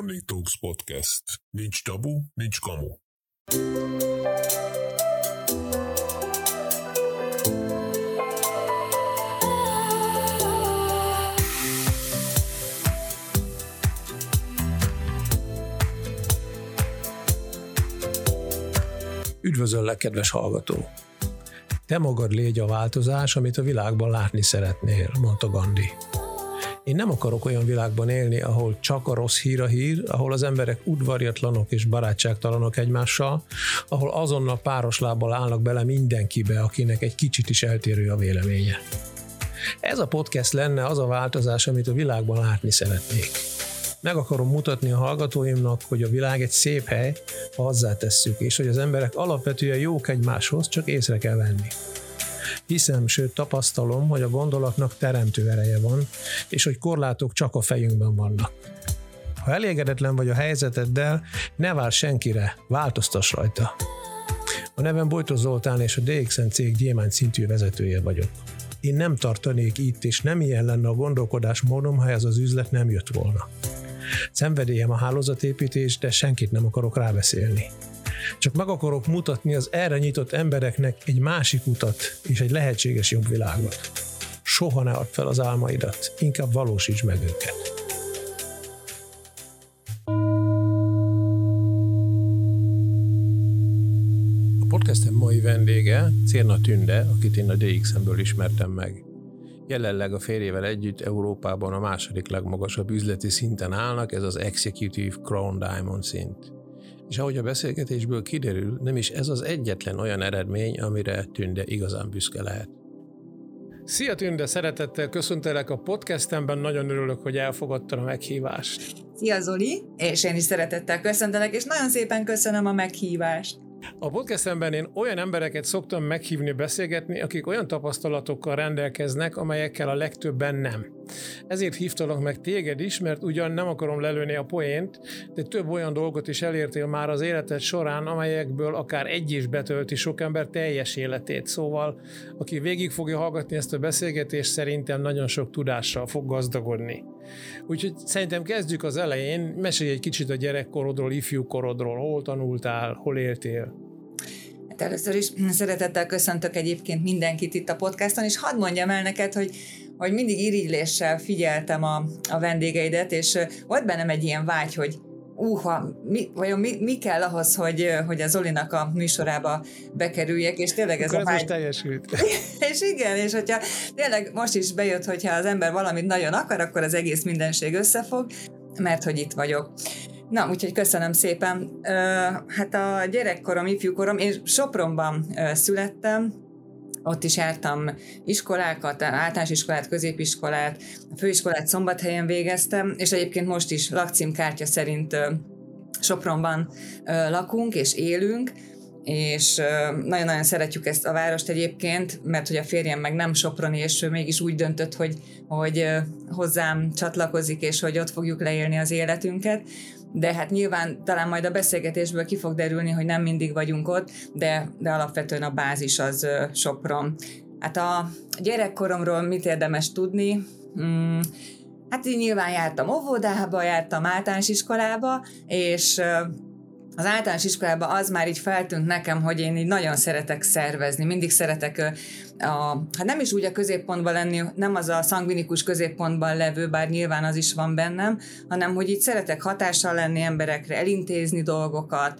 Morning Talks Podcast. Nincs tabu, nincs kamu. Üdvözöllek, kedves hallgató! Te magad légy a változás, amit a világban látni szeretnél, mondta Gandhi. Én nem akarok olyan világban élni, ahol csak a rossz hír a hír, ahol az emberek udvariatlanok és barátságtalanok egymással, ahol azonnal páros lábbal állnak bele mindenkibe, akinek egy kicsit is eltérő a véleménye. Ez a podcast lenne az a változás, amit a világban látni szeretnék. Meg akarom mutatni a hallgatóimnak, hogy a világ egy szép hely, ha hozzátesszük, és hogy az emberek alapvetően jók egymáshoz, csak észre kell venni. Hiszem, sőt tapasztalom, hogy a gondolatnak teremtő ereje van, és hogy korlátok csak a fejünkben vannak. Ha elégedetlen vagy a helyzeteddel, ne vár senkire, változtass rajta. A nevem Bojtó Zoltán és a DXN cég gyémánt szintű vezetője vagyok. Én nem tartanék itt, és nem ilyen lenne a gondolkodás módom, ha ez az üzlet nem jött volna. Szenvedélyem a hálózatépítés, de senkit nem akarok rábeszélni. Csak meg akarok mutatni az erre nyitott embereknek egy másik utat és egy lehetséges jobb világot. Soha ne add fel az álmaidat, inkább valósíts meg őket. A podcastem mai vendége Cérna Tünde, akit én a DX-emből ismertem meg. Jelenleg a férjével együtt Európában a második legmagasabb üzleti szinten állnak, ez az Executive Crown Diamond szint. És ahogy a beszélgetésből kiderül, nem is ez az egyetlen olyan eredmény, amire Tünde igazán büszke lehet. Szia Tünde, szeretettel köszöntelek a podcastemben, nagyon örülök, hogy elfogadtad a meghívást. Szia Zoli, és én is szeretettel köszöntelek, és nagyon szépen köszönöm a meghívást. A podcastemben én olyan embereket szoktam meghívni beszélgetni, akik olyan tapasztalatokkal rendelkeznek, amelyekkel a legtöbben nem. Ezért hívtalak meg téged is, mert ugyan nem akarom lelőni a poént, de több olyan dolgot is elértél már az életed során, amelyekből akár egy is betölti sok ember teljes életét. Szóval, aki végig fogja hallgatni ezt a beszélgetést, szerintem nagyon sok tudással fog gazdagodni. Úgyhogy szerintem kezdjük az elején, mesélj egy kicsit a gyerekkorodról, ifjúkorodról, hol tanultál, hol éltél. Hát először is szeretettel köszöntök egyébként mindenkit itt a podcaston, és hadd mondjam el neked, hogy hogy mindig irigyléssel figyeltem a, a vendégeidet, és volt bennem egy ilyen vágy, hogy úha, mi, vajon mi, mi kell ahhoz, hogy, hogy a Zolinak a műsorába bekerüljek, és tényleg ez Akkor a vágy... most teljesült. és igen, és hogyha tényleg most is bejött, hogyha az ember valamit nagyon akar, akkor az egész mindenség összefog, mert hogy itt vagyok. Na, úgyhogy köszönöm szépen. Hát a gyerekkorom, ifjúkorom, én Sopronban születtem, ott is jártam iskolákat, általános iskolát, középiskolát, a főiskolát Szombathelyen végeztem, és egyébként most is lakcímkártya szerint Sopronban lakunk és élünk, és nagyon-nagyon szeretjük ezt a várost egyébként, mert hogy a férjem meg nem Soproni, és ő mégis úgy döntött, hogy, hogy hozzám csatlakozik, és hogy ott fogjuk leélni az életünket de hát nyilván talán majd a beszélgetésből ki fog derülni, hogy nem mindig vagyunk ott, de, de alapvetően a bázis az Sopron. Hát a gyerekkoromról mit érdemes tudni? Hmm, hát én nyilván jártam óvodába, jártam általános iskolába, és az általános iskolában az már így feltűnt nekem, hogy én így nagyon szeretek szervezni, mindig szeretek a, hát nem is úgy a középpontban lenni, nem az a szangvinikus középpontban levő, bár nyilván az is van bennem, hanem hogy így szeretek hatással lenni emberekre, elintézni dolgokat,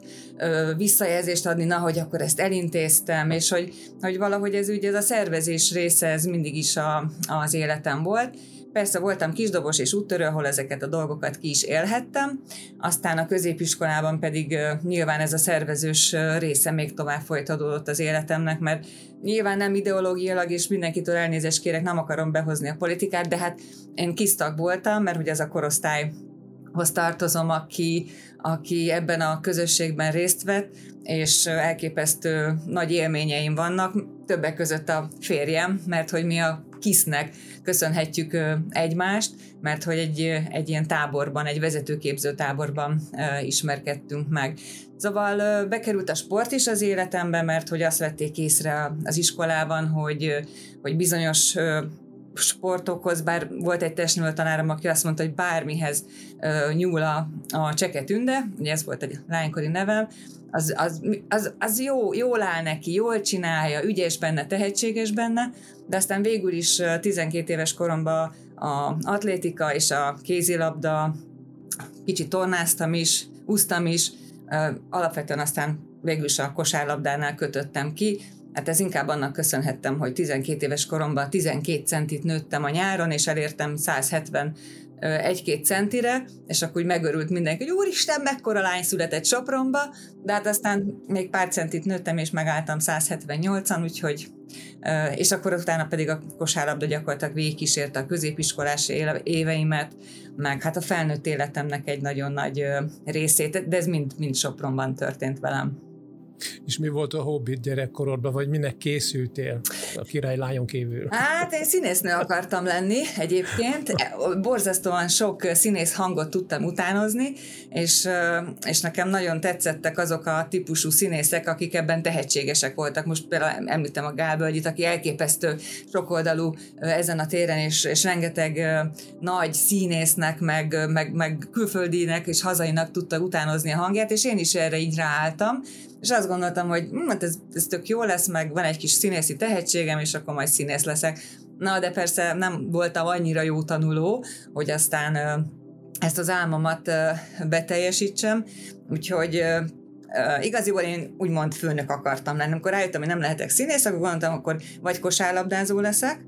visszajelzést adni, na, hogy akkor ezt elintéztem, és hogy, hogy valahogy ez ugye ez a szervezés része, ez mindig is a, az életem volt, Persze voltam kisdobos és úttörő, ahol ezeket a dolgokat ki is élhettem, aztán a középiskolában pedig nyilván ez a szervezős része még tovább folytatódott az életemnek, mert nyilván nem ideológiailag, és mindenkitől elnézést kérek, nem akarom behozni a politikát, de hát én kisztag voltam, mert ugye ez a korosztályhoz tartozom, aki, aki ebben a közösségben részt vett, és elképesztő nagy élményeim vannak, többek között a férjem, mert hogy mi a kisznek köszönhetjük egymást, mert hogy egy, egy ilyen táborban, egy vezetőképző táborban ismerkedtünk meg. Szóval bekerült a sport is az életembe, mert hogy azt vették észre az iskolában, hogy, hogy bizonyos sportokhoz, bár volt egy testnevelő tanárom, aki azt mondta, hogy bármihez nyúl a, a cseketünde, ugye ez volt egy lánykori nevem, az, az, az, az jó, jól áll neki, jól csinálja, ügyes benne, tehetséges benne, de aztán végül is 12 éves koromban a atlétika és a kézilabda, kicsit tornáztam is, úsztam is, alapvetően aztán végül is a kosárlabdánál kötöttem ki, Hát ez inkább annak köszönhettem, hogy 12 éves koromban 12 centit nőttem a nyáron, és elértem 170 egy-két centire, és akkor úgy megörült mindenki, hogy úristen, mekkora lány született Sopronba, de hát aztán még pár centit nőttem, és megálltam 178-an, úgyhogy és akkor utána pedig a kosárlabda gyakorlatilag végigkísérte a középiskolás éveimet, meg hát a felnőtt életemnek egy nagyon nagy részét, de ez mind, mind Sopronban történt velem. És mi volt a hobbit gyerekkorodban, vagy minek készültél a királylányon kívül? Hát én színésznő akartam lenni egyébként. Borzasztóan sok színész hangot tudtam utánozni, és, és nekem nagyon tetszettek azok a típusú színészek, akik ebben tehetségesek voltak. Most például említem a Gál Bölgyit, aki elképesztő sokoldalú ezen a téren, és, és rengeteg nagy színésznek, meg, meg, meg külföldinek és hazainak tudta utánozni a hangját, és én is erre így ráálltam, és azt gondoltam, hogy hm, hát ez, ez tök jó lesz, meg van egy kis színészi tehetségem, és akkor majd színész leszek. Na, de persze nem voltam annyira jó tanuló, hogy aztán ezt az álmomat beteljesítsem, úgyhogy igaziból én úgymond főnök akartam lenni. Amikor rájöttem, hogy nem lehetek színész, akkor gondoltam, akkor vagy kosárlabdázó leszek,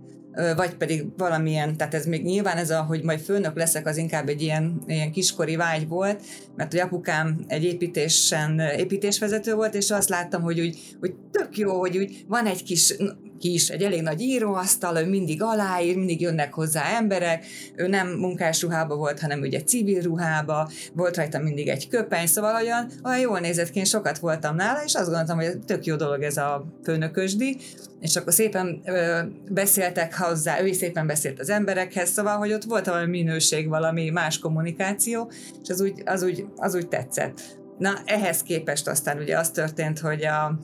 vagy pedig valamilyen, tehát ez még nyilván ez a, hogy majd főnök leszek, az inkább egy ilyen, ilyen kiskori vágy volt, mert a apukám egy építésen, építésvezető volt, és azt láttam, hogy úgy, hogy tök jó, hogy úgy van egy kis kis, egy elég nagy íróasztal, ő mindig aláír, mindig jönnek hozzá emberek, ő nem munkás ruhába volt, hanem ugye civil ruhába, volt rajta mindig egy köpeny, szóval olyan, olyan jól nézett ki, én sokat voltam nála, és azt gondoltam, hogy tök jó dolog ez a főnökösdi, és akkor szépen ö, beszéltek hozzá, ő is szépen beszélt az emberekhez, szóval, hogy ott volt valami minőség, valami más kommunikáció, és az úgy, az úgy, az úgy tetszett. Na, ehhez képest aztán ugye az történt, hogy a,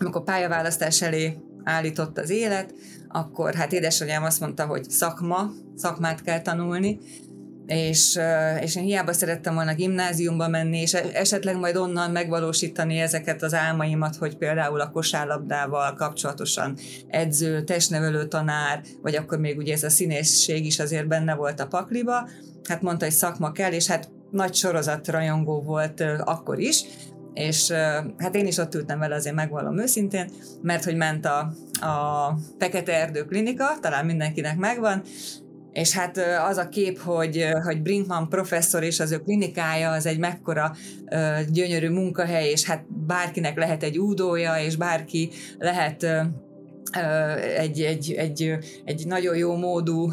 amikor pályaválasztás elé állított az élet, akkor hát édesanyám azt mondta, hogy szakma, szakmát kell tanulni, és, és én hiába szerettem volna gimnáziumba menni, és esetleg majd onnan megvalósítani ezeket az álmaimat, hogy például a kosárlabdával kapcsolatosan edző, testnevelő tanár, vagy akkor még ugye ez a színészség is azért benne volt a pakliba, hát mondta, hogy szakma kell, és hát nagy sorozatrajongó volt akkor is, és hát én is ott ültem vele, azért megvallom őszintén, mert hogy ment a, a Fekete Erdő klinika, talán mindenkinek megvan, és hát az a kép, hogy, hogy Brinkman professzor és az ő klinikája, az egy mekkora gyönyörű munkahely, és hát bárkinek lehet egy údója, és bárki lehet egy, egy, egy, egy nagyon jó módú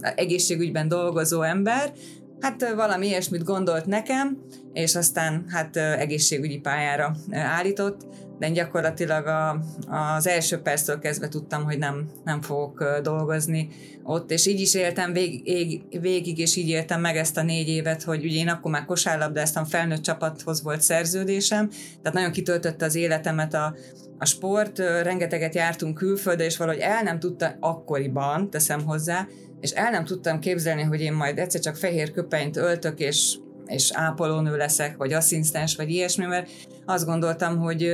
egészségügyben dolgozó ember, Hát valami ilyesmit gondolt nekem, és aztán hát egészségügyi pályára állított, de én gyakorlatilag a, az első perctől kezdve tudtam, hogy nem, nem fogok dolgozni ott, és így is éltem végig, végig, és így éltem meg ezt a négy évet, hogy ugye én akkor már kosárlabdáztam, felnőtt csapathoz volt szerződésem, tehát nagyon kitöltötte az életemet a, a sport, rengeteget jártunk külföldre, és valahogy el nem tudta akkoriban, teszem hozzá, és el nem tudtam képzelni, hogy én majd egyszer csak fehér köpenyt öltök, és, és ápolónő leszek, vagy asszisztens, vagy ilyesmi, mert azt gondoltam, hogy,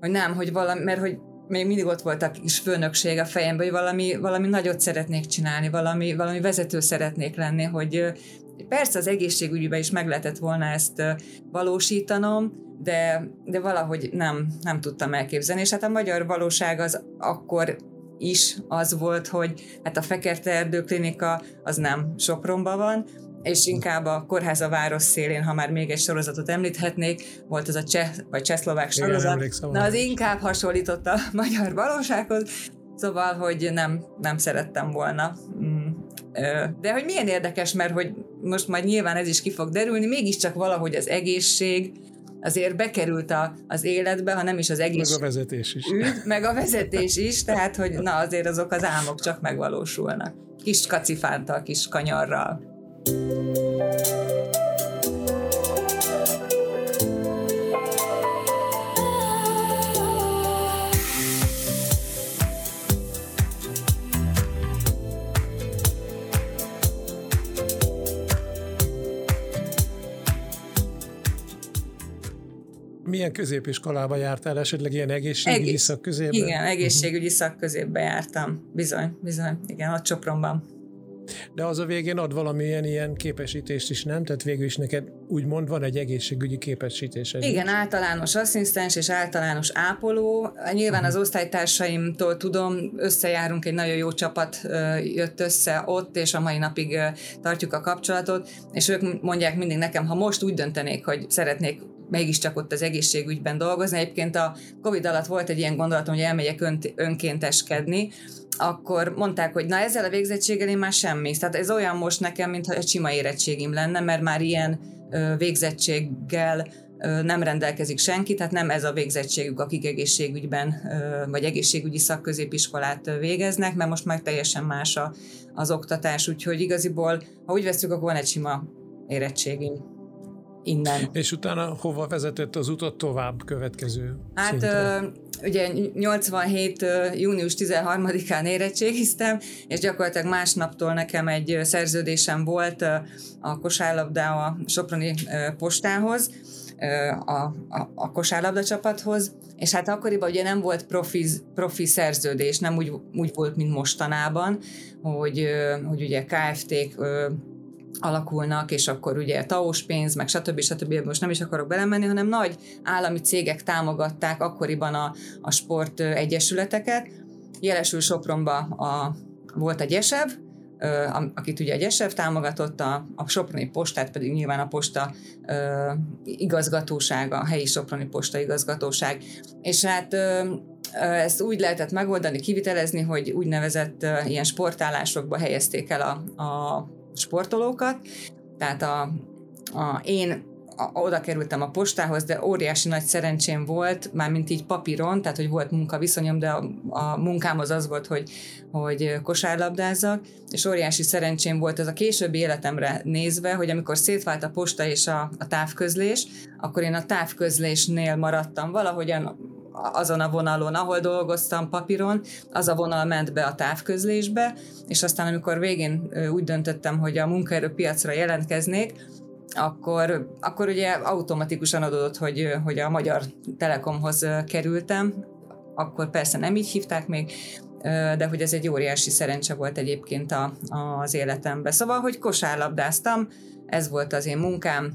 hogy nem, hogy valami, mert hogy még mindig ott volt a kis főnökség a fejemben, hogy valami, valami nagyot szeretnék csinálni, valami, valami vezető szeretnék lenni, hogy persze az egészségügyben is meg lehetett volna ezt valósítanom, de, de valahogy nem, nem tudtam elképzelni, és hát a magyar valóság az akkor is az volt, hogy hát a Fekete Erdő Klinika az nem Sopronban van, és inkább a kórház a város szélén, ha már még egy sorozatot említhetnék, volt az a cseh vagy csehszlovák sorozat, Igen, na az inkább hasonlított a magyar valósághoz, szóval, hogy nem, nem szerettem volna. Mm, de hogy milyen érdekes, mert hogy most majd nyilván ez is ki fog derülni, mégiscsak valahogy az egészség, azért bekerült a, az életbe, ha nem is az egész... Meg a vezetés is. Ügy, meg a vezetés is, tehát hogy na azért azok az álmok csak megvalósulnak. Kis kacifántal, kis kanyarral. Milyen középiskolába jártál? Esetleg ilyen egészségügyi Egész, szakközépben? Igen, egészségügyi szakközépbe jártam. Bizony, bizony. Igen, ott Csopronban. De az a végén ad valamilyen ilyen képesítést is, nem? Tehát végül is neked úgymond van egy egészségügyi képesítés. Igen, általános asszisztens és általános ápoló. Nyilván uh-huh. az osztálytársaimtól tudom, összejárunk, egy nagyon jó csapat jött össze ott, és a mai napig tartjuk a kapcsolatot, és ők mondják mindig nekem, ha most úgy döntenék, hogy szeretnék mégiscsak ott az egészségügyben dolgozni. Egyébként a Covid alatt volt egy ilyen gondolatom, hogy elmegyek önkénteskedni, akkor mondták, hogy na ezzel a végzettséggel én már semmi. Tehát ez olyan most nekem, mintha egy sima érettségim lenne, mert már ilyen végzettséggel nem rendelkezik senki, tehát nem ez a végzettségük, akik egészségügyben vagy egészségügyi szakközépiskolát végeznek, mert most már teljesen más a, az oktatás, úgyhogy igaziból, ha úgy veszük, akkor van egy sima érettségim innen. És utána hova vezetett az utat tovább következő Hát szintre? ugye 87. június 13-án érettségiztem, és gyakorlatilag másnaptól nekem egy szerződésem volt a kosárlabda a Soproni postához, a, a, a kosárlabda csapathoz, és hát akkoriban ugye nem volt profi, profi szerződés, nem úgy, úgy volt, mint mostanában, hogy, hogy ugye KFT-k alakulnak, és akkor ugye taós pénz, meg stb. stb. Most nem is akarok belemenni, hanem nagy állami cégek támogatták akkoriban a, a sport egyesületeket. Jelesül Sopronba a, volt a Gyesev, akit ugye a Gyesev támogatott, a, Soproni postát pedig nyilván a posta ö, igazgatósága, a helyi Soproni posta igazgatóság. És hát ö, ezt úgy lehetett megoldani, kivitelezni, hogy úgynevezett ilyen sportállásokba helyezték el a, a sportolókat, tehát a, a, én a, oda kerültem a postához, de óriási nagy szerencsém volt, mármint így papíron, tehát hogy volt munkaviszonyom, de a, a munkám az az volt, hogy, hogy kosárlabdázzak, és óriási szerencsém volt ez a későbbi életemre nézve, hogy amikor szétvált a posta és a, a távközlés, akkor én a távközlésnél maradtam. Valahogyan azon a vonalon, ahol dolgoztam papíron, az a vonal ment be a távközlésbe, és aztán amikor végén úgy döntöttem, hogy a munkaerőpiacra jelentkeznék, akkor, akkor ugye automatikusan adódott, hogy, hogy a Magyar Telekomhoz kerültem, akkor persze nem így hívták még, de hogy ez egy óriási szerencse volt egyébként a, az életemben. Szóval, hogy kosárlabdáztam, ez volt az én munkám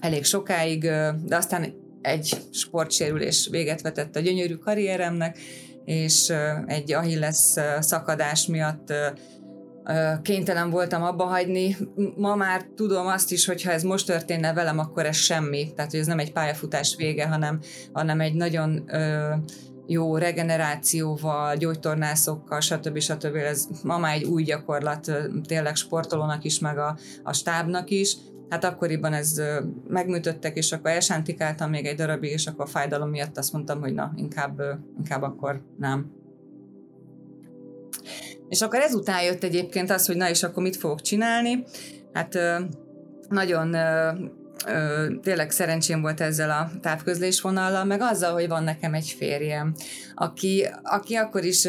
elég sokáig, de aztán egy sportsérülés véget vetett a gyönyörű karrieremnek, és egy Achilles szakadás miatt kénytelen voltam abba hagyni. Ma már tudom azt is, hogy ha ez most történne velem, akkor ez semmi. Tehát, hogy ez nem egy pályafutás vége, hanem, hanem egy nagyon ö, jó regenerációval, gyógytornászokkal, stb. stb. Ez ma már egy új gyakorlat tényleg sportolónak is, meg a, a stábnak is. Hát akkoriban ez megműtöttek, és akkor elsántikáltam még egy darabig, és akkor a fájdalom miatt azt mondtam, hogy na, inkább, inkább akkor nem. És akkor ezután jött egyébként az, hogy na és akkor mit fogok csinálni. Hát nagyon tényleg szerencsém volt ezzel a távközlés vonallal, meg azzal, hogy van nekem egy férjem, aki, aki akkor is,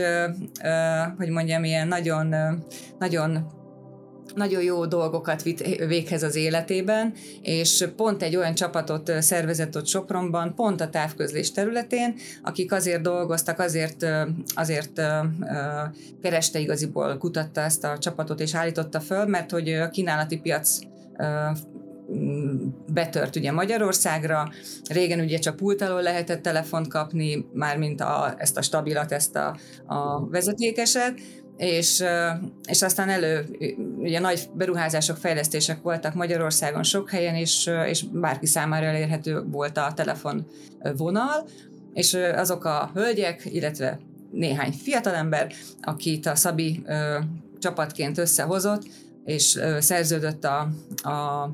hogy mondjam, ilyen nagyon, nagyon nagyon jó dolgokat vitt véghez az életében, és pont egy olyan csapatot szervezett ott Sopronban, pont a távközlés területén, akik azért dolgoztak, azért, azért kereste igaziból, kutatta ezt a csapatot és állította föl, mert hogy a kínálati piac betört ugye Magyarországra. Régen ugye csak pult alól lehetett telefont kapni, mármint a, ezt a stabilat, ezt a, a vezetékeset, és, és aztán elő, ugye nagy beruházások, fejlesztések voltak Magyarországon sok helyen, és, és bárki számára elérhető volt a telefonvonal, és azok a hölgyek, illetve néhány fiatalember, akit a Szabi ö, csapatként összehozott, és ö, szerződött a, a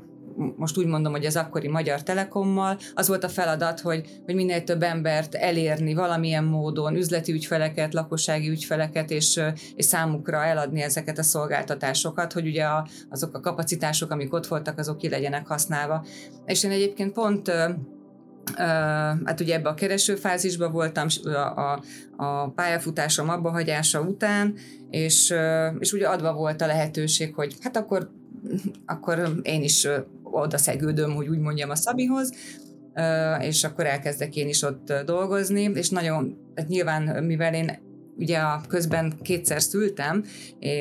most úgy mondom, hogy az akkori Magyar Telekommal, az volt a feladat, hogy, hogy minél több embert elérni valamilyen módon, üzleti ügyfeleket, lakossági ügyfeleket, és, és számukra eladni ezeket a szolgáltatásokat, hogy ugye a, azok a kapacitások, amik ott voltak, azok ki legyenek használva. És én egyébként pont hát ugye ebbe a keresőfázisban voltam a, a, a pályafutásom abbahagyása után, és, és ugye adva volt a lehetőség, hogy hát akkor akkor én is oda szegődöm, hogy úgy mondjam a Szabihoz, és akkor elkezdek én is ott dolgozni, és nagyon, hát nyilván mivel én ugye a közben kétszer szültem,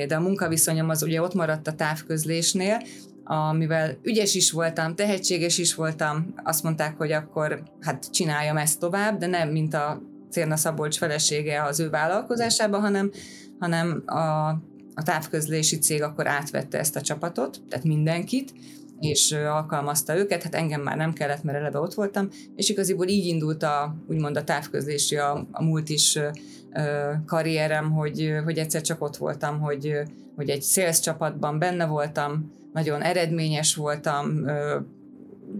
de a munkaviszonyom az ugye ott maradt a távközlésnél, amivel ügyes is voltam, tehetséges is voltam, azt mondták, hogy akkor hát csináljam ezt tovább, de nem mint a Cérna Szabolcs felesége az ő vállalkozásában, hanem, hanem a, a távközlési cég akkor átvette ezt a csapatot, tehát mindenkit, és alkalmazta őket, hát engem már nem kellett, mert eleve ott voltam, és igaziból így indult a, úgymond a távközlési, a, a múlt is karrierem, hogy, hogy egyszer csak ott voltam, hogy, hogy egy sales csapatban benne voltam, nagyon eredményes voltam,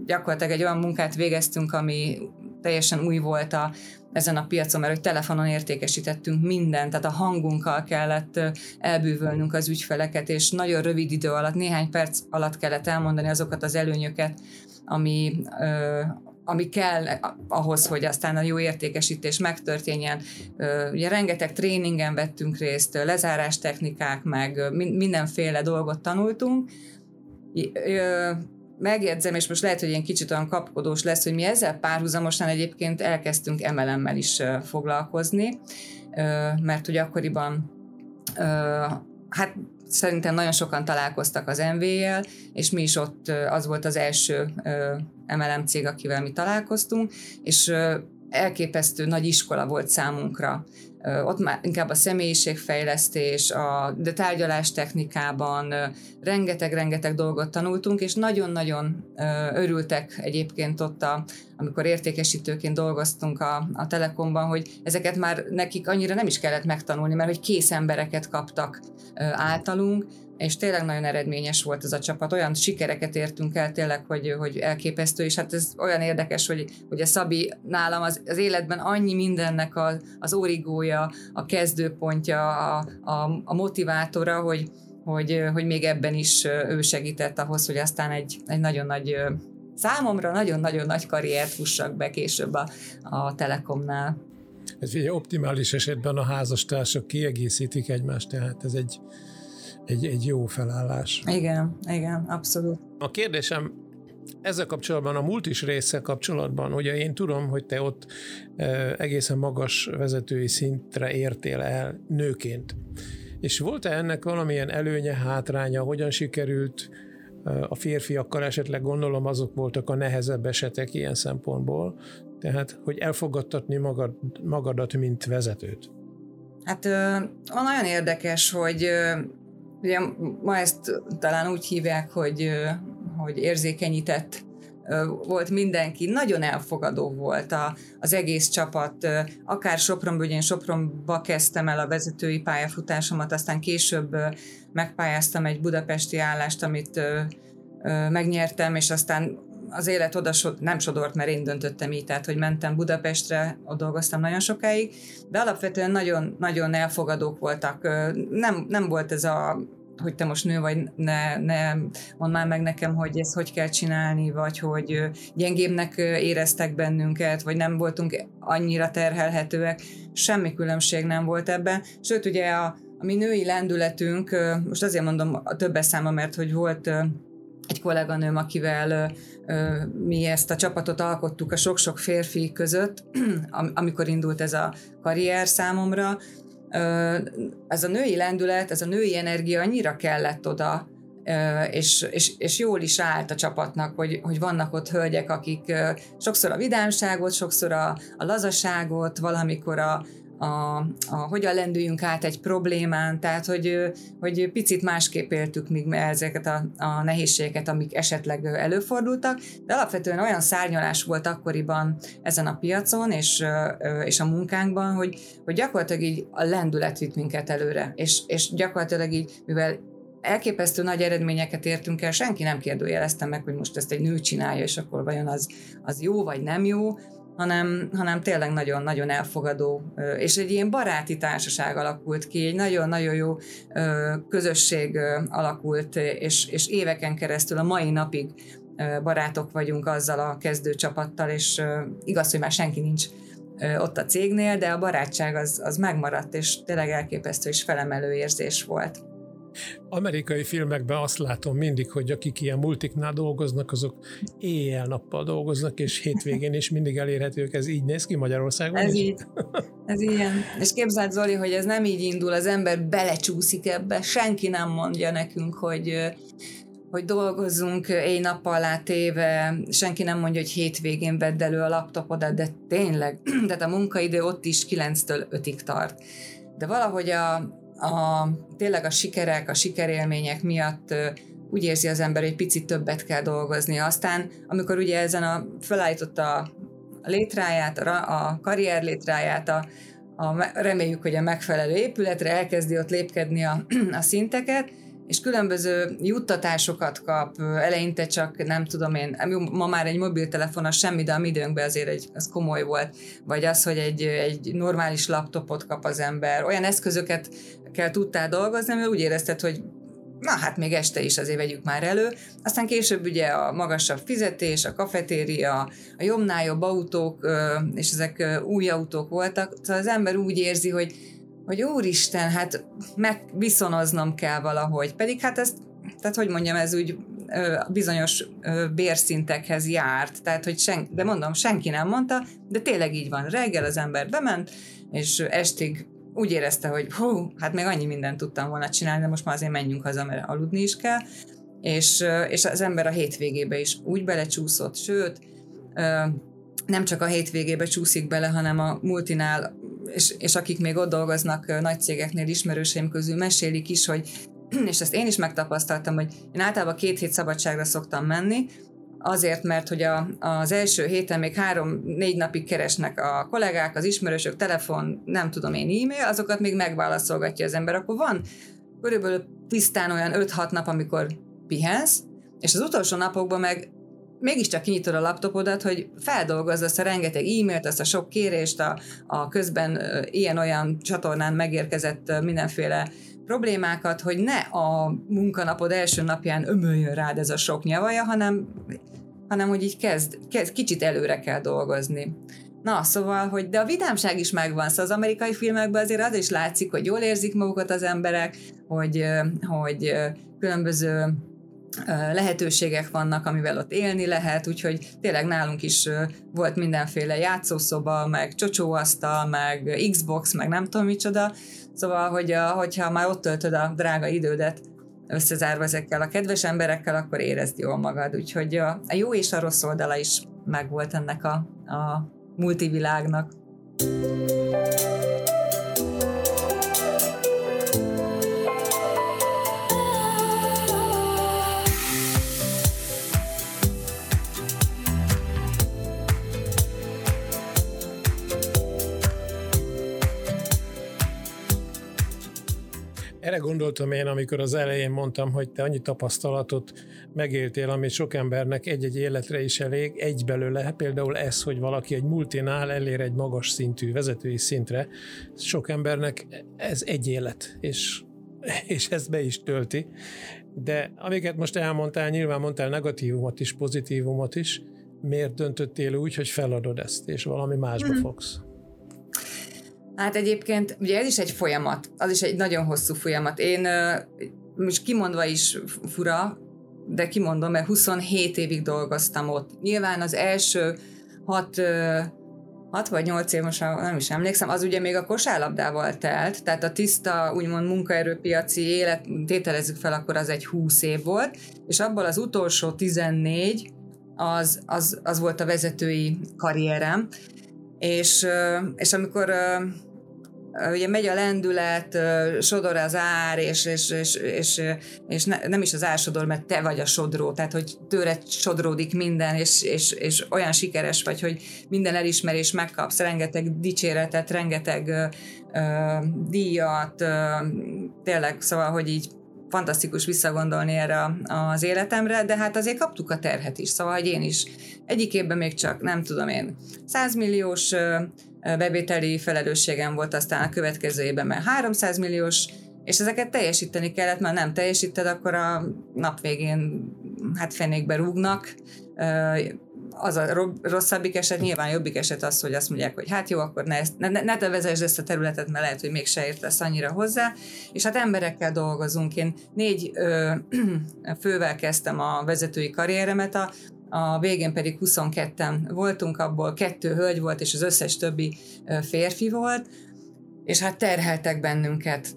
gyakorlatilag egy olyan munkát végeztünk, ami teljesen új volt a, ezen a piacon, mert hogy telefonon értékesítettünk mindent, tehát a hangunkkal kellett elbűvölnünk az ügyfeleket, és nagyon rövid idő alatt, néhány perc alatt kellett elmondani azokat az előnyöket, ami, ami kell ahhoz, hogy aztán a jó értékesítés megtörténjen. Ugye rengeteg tréningen vettünk részt, lezárás technikák, meg mindenféle dolgot tanultunk, megjegyzem, és most lehet, hogy ilyen kicsit olyan kapkodós lesz, hogy mi ezzel párhuzamosan egyébként elkezdtünk MLM-mel is foglalkozni, mert ugye akkoriban hát szerintem nagyon sokan találkoztak az MV-jel, és mi is ott az volt az első MLM cég, akivel mi találkoztunk, és elképesztő nagy iskola volt számunkra ott már inkább a személyiségfejlesztés, a de tárgyalás technikában rengeteg-rengeteg dolgot tanultunk, és nagyon-nagyon örültek egyébként ott, a, amikor értékesítőként dolgoztunk a, a Telekomban, hogy ezeket már nekik annyira nem is kellett megtanulni, mert hogy kész embereket kaptak általunk, és tényleg nagyon eredményes volt ez a csapat, olyan sikereket értünk el tényleg, hogy, hogy elképesztő, és hát ez olyan érdekes, hogy, hogy a Szabi nálam az, az életben annyi mindennek a, az origója, a kezdőpontja, a, a, a motivátora, hogy, hogy, hogy még ebben is ő segített ahhoz, hogy aztán egy, egy nagyon nagy számomra nagyon-nagyon nagy karriert fussak be később a, a Telekomnál. Ez ugye optimális esetben a házastársak kiegészítik egymást, tehát ez egy egy, egy jó felállás. Igen, igen, abszolút. A kérdésem ezzel kapcsolatban, a multis része kapcsolatban, ugye én tudom, hogy te ott egészen magas vezetői szintre értél el nőként. És volt-e ennek valamilyen előnye, hátránya, hogyan sikerült a férfiakkal esetleg gondolom azok voltak a nehezebb esetek ilyen szempontból, tehát hogy elfogadtatni magad, magadat, mint vezetőt? Hát nagyon érdekes, hogy Ugye ma ezt talán úgy hívják, hogy, hogy érzékenyített volt mindenki, nagyon elfogadó volt a, az egész csapat, akár Sopronban, ugye én Sopronba kezdtem el a vezetői pályafutásomat, aztán később megpályáztam egy budapesti állást, amit megnyertem, és aztán az élet oda so, nem sodort, mert én döntöttem így, tehát hogy mentem Budapestre, ott dolgoztam nagyon sokáig, de alapvetően nagyon, nagyon elfogadók voltak. Nem, nem volt ez a hogy te most nő vagy, ne, ne mondd már meg nekem, hogy ezt hogy kell csinálni, vagy hogy gyengébbnek éreztek bennünket, vagy nem voltunk annyira terhelhetőek. Semmi különbség nem volt ebben. Sőt, ugye a, a mi női lendületünk, most azért mondom a többes száma, mert hogy volt egy kolléganőm, akivel mi ezt a csapatot alkottuk a sok-sok férfi között, amikor indult ez a karrier számomra, ez a női lendület, ez a női energia annyira kellett oda, és, és, és jól is állt a csapatnak, hogy, hogy vannak ott hölgyek, akik sokszor a vidámságot, sokszor a, a lazaságot, valamikor a, a, a hogyan lendüljünk át egy problémán, tehát hogy, hogy picit másképp éltük még ezeket a, a nehézségeket, amik esetleg előfordultak, de alapvetően olyan szárnyalás volt akkoriban ezen a piacon és, és a munkánkban, hogy, hogy gyakorlatilag így a lendület vitt minket előre, és, és gyakorlatilag így, mivel elképesztő nagy eredményeket értünk el, senki nem kérdőjelezte meg, hogy most ezt egy nő csinálja, és akkor vajon az, az jó vagy nem jó, hanem, hanem tényleg nagyon-nagyon elfogadó, és egy ilyen baráti társaság alakult ki, egy nagyon-nagyon jó közösség alakult, és, és éveken keresztül a mai napig barátok vagyunk azzal a kezdőcsapattal, és igaz, hogy már senki nincs ott a cégnél, de a barátság az, az megmaradt, és tényleg elképesztő és felemelő érzés volt. Amerikai filmekben azt látom mindig, hogy akik ilyen multiknál dolgoznak, azok éjjel-nappal dolgoznak, és hétvégén is mindig elérhetők. Ez így néz ki Magyarországon? Ez is? így. Ez ilyen. És képzeld Zoli, hogy ez nem így indul, az ember belecsúszik ebbe, senki nem mondja nekünk, hogy hogy dolgozzunk éjnappal alá téve, senki nem mondja, hogy hétvégén vedd elő a laptopodat, de tényleg, tehát a munkaidő ott is 9-től 5-ig tart. De valahogy a, a, tényleg a sikerek, a sikerélmények miatt úgy érzi az ember, hogy picit többet kell dolgozni. Aztán, amikor ugye ezen a felállította a létráját, a, karrier létráját, a, a, reméljük, hogy a megfelelő épületre elkezdi ott lépkedni a, a szinteket, és különböző juttatásokat kap, eleinte csak nem tudom én, ma már egy mobiltelefon az semmi, de a mi időnkben azért egy, az komoly volt, vagy az, hogy egy, egy normális laptopot kap az ember, olyan eszközöket kell tudtál dolgozni, mert úgy érezted, hogy na hát még este is azért vegyük már elő. Aztán később ugye a magasabb fizetés, a kafetéria, a jobbnál jobb autók, és ezek új autók voltak, szóval az ember úgy érzi, hogy hogy úristen, hát megviszonoznom kell valahogy. Pedig hát ezt, tehát hogy mondjam, ez úgy ö, bizonyos ö, bérszintekhez járt, tehát hogy sen, de mondom, senki nem mondta, de tényleg így van. Reggel az ember bement, és estig úgy érezte, hogy hú, hát még annyi mindent tudtam volna csinálni, de most már azért menjünk haza, mert aludni is kell. És, és az ember a hétvégébe is úgy belecsúszott, sőt, nem csak a hétvégébe csúszik bele, hanem a multinál, és, és akik még ott dolgoznak nagy cégeknél ismerőseim közül mesélik is, hogy és ezt én is megtapasztaltam, hogy én általában két hét szabadságra szoktam menni, azért, mert hogy a, az első héten még három-négy napig keresnek a kollégák, az ismerősök, telefon, nem tudom én, e-mail, azokat még megválaszolgatja az ember. Akkor van körülbelül tisztán olyan 5-6 nap, amikor pihensz, és az utolsó napokban meg mégiscsak kinyitod a laptopodat, hogy feldolgozz azt a rengeteg e-mailt, azt a sok kérést, a, a közben ilyen-olyan csatornán megérkezett mindenféle problémákat, hogy ne a munkanapod első napján ömöljön rád ez a sok nyavaja, hanem, hanem hogy így kezd, kezd, kicsit előre kell dolgozni. Na, szóval, hogy de a vidámság is megvan, szóval az amerikai filmekben azért az is látszik, hogy jól érzik magukat az emberek, hogy, hogy különböző lehetőségek vannak, amivel ott élni lehet, úgyhogy tényleg nálunk is volt mindenféle játszószoba, meg csocsóasztal, meg Xbox, meg nem tudom micsoda, szóval, hogy a, hogyha már ott töltöd a drága idődet összezárva ezekkel a kedves emberekkel, akkor érezd jól magad, úgyhogy a, a jó és a rossz oldala is megvolt ennek a, a multivilágnak. Erre gondoltam én, amikor az elején mondtam, hogy te annyi tapasztalatot megéltél, amit sok embernek egy-egy életre is elég, egy belőle, például ez, hogy valaki egy multinál elér egy magas szintű vezetői szintre, sok embernek ez egy élet, és, és ezt be is tölti. De amiket most elmondtál, nyilván mondtál negatívumot is, pozitívumot is, miért döntöttél úgy, hogy feladod ezt, és valami másba mm. fogsz? Hát egyébként ugye ez is egy folyamat, az is egy nagyon hosszú folyamat. Én most kimondva is fura, de kimondom, mert 27 évig dolgoztam ott. Nyilván az első 6 6 vagy 8 év, most nem is emlékszem, az ugye még a kosárlabdával telt, tehát a tiszta, úgymond munkaerőpiaci élet, tételezzük fel, akkor az egy 20 év volt, és abból az utolsó 14 az, az, az volt a vezetői karrierem, és, és amikor ugye megy a lendület, sodor az ár, és, és, és, és, és ne, nem is az ár sodor, mert te vagy a sodró, tehát hogy tőle sodródik minden, és, és, és olyan sikeres vagy, hogy minden elismerés megkapsz, rengeteg dicséretet, rengeteg ö, díjat, ö, tényleg, szóval, hogy így fantasztikus visszagondolni erre az életemre, de hát azért kaptuk a terhet is, szóval, hogy én is. Egyik évben még csak, nem tudom én, 100 milliós bevételi felelősségem volt aztán a következő évben, mert 300 milliós, és ezeket teljesíteni kellett, mert nem teljesíted, akkor a nap végén hát fenékbe rúgnak. az a rosszabbik eset, nyilván jobbik eset az, hogy azt mondják, hogy hát jó, akkor ne, ne, ne te vezesd ezt a területet, mert lehet, hogy mégse értesz annyira hozzá, és hát emberekkel dolgozunk. Én négy ö, fővel kezdtem a vezetői karrieremet, a, a végén pedig 22-en voltunk, abból kettő hölgy volt, és az összes többi férfi volt, és hát terheltek bennünket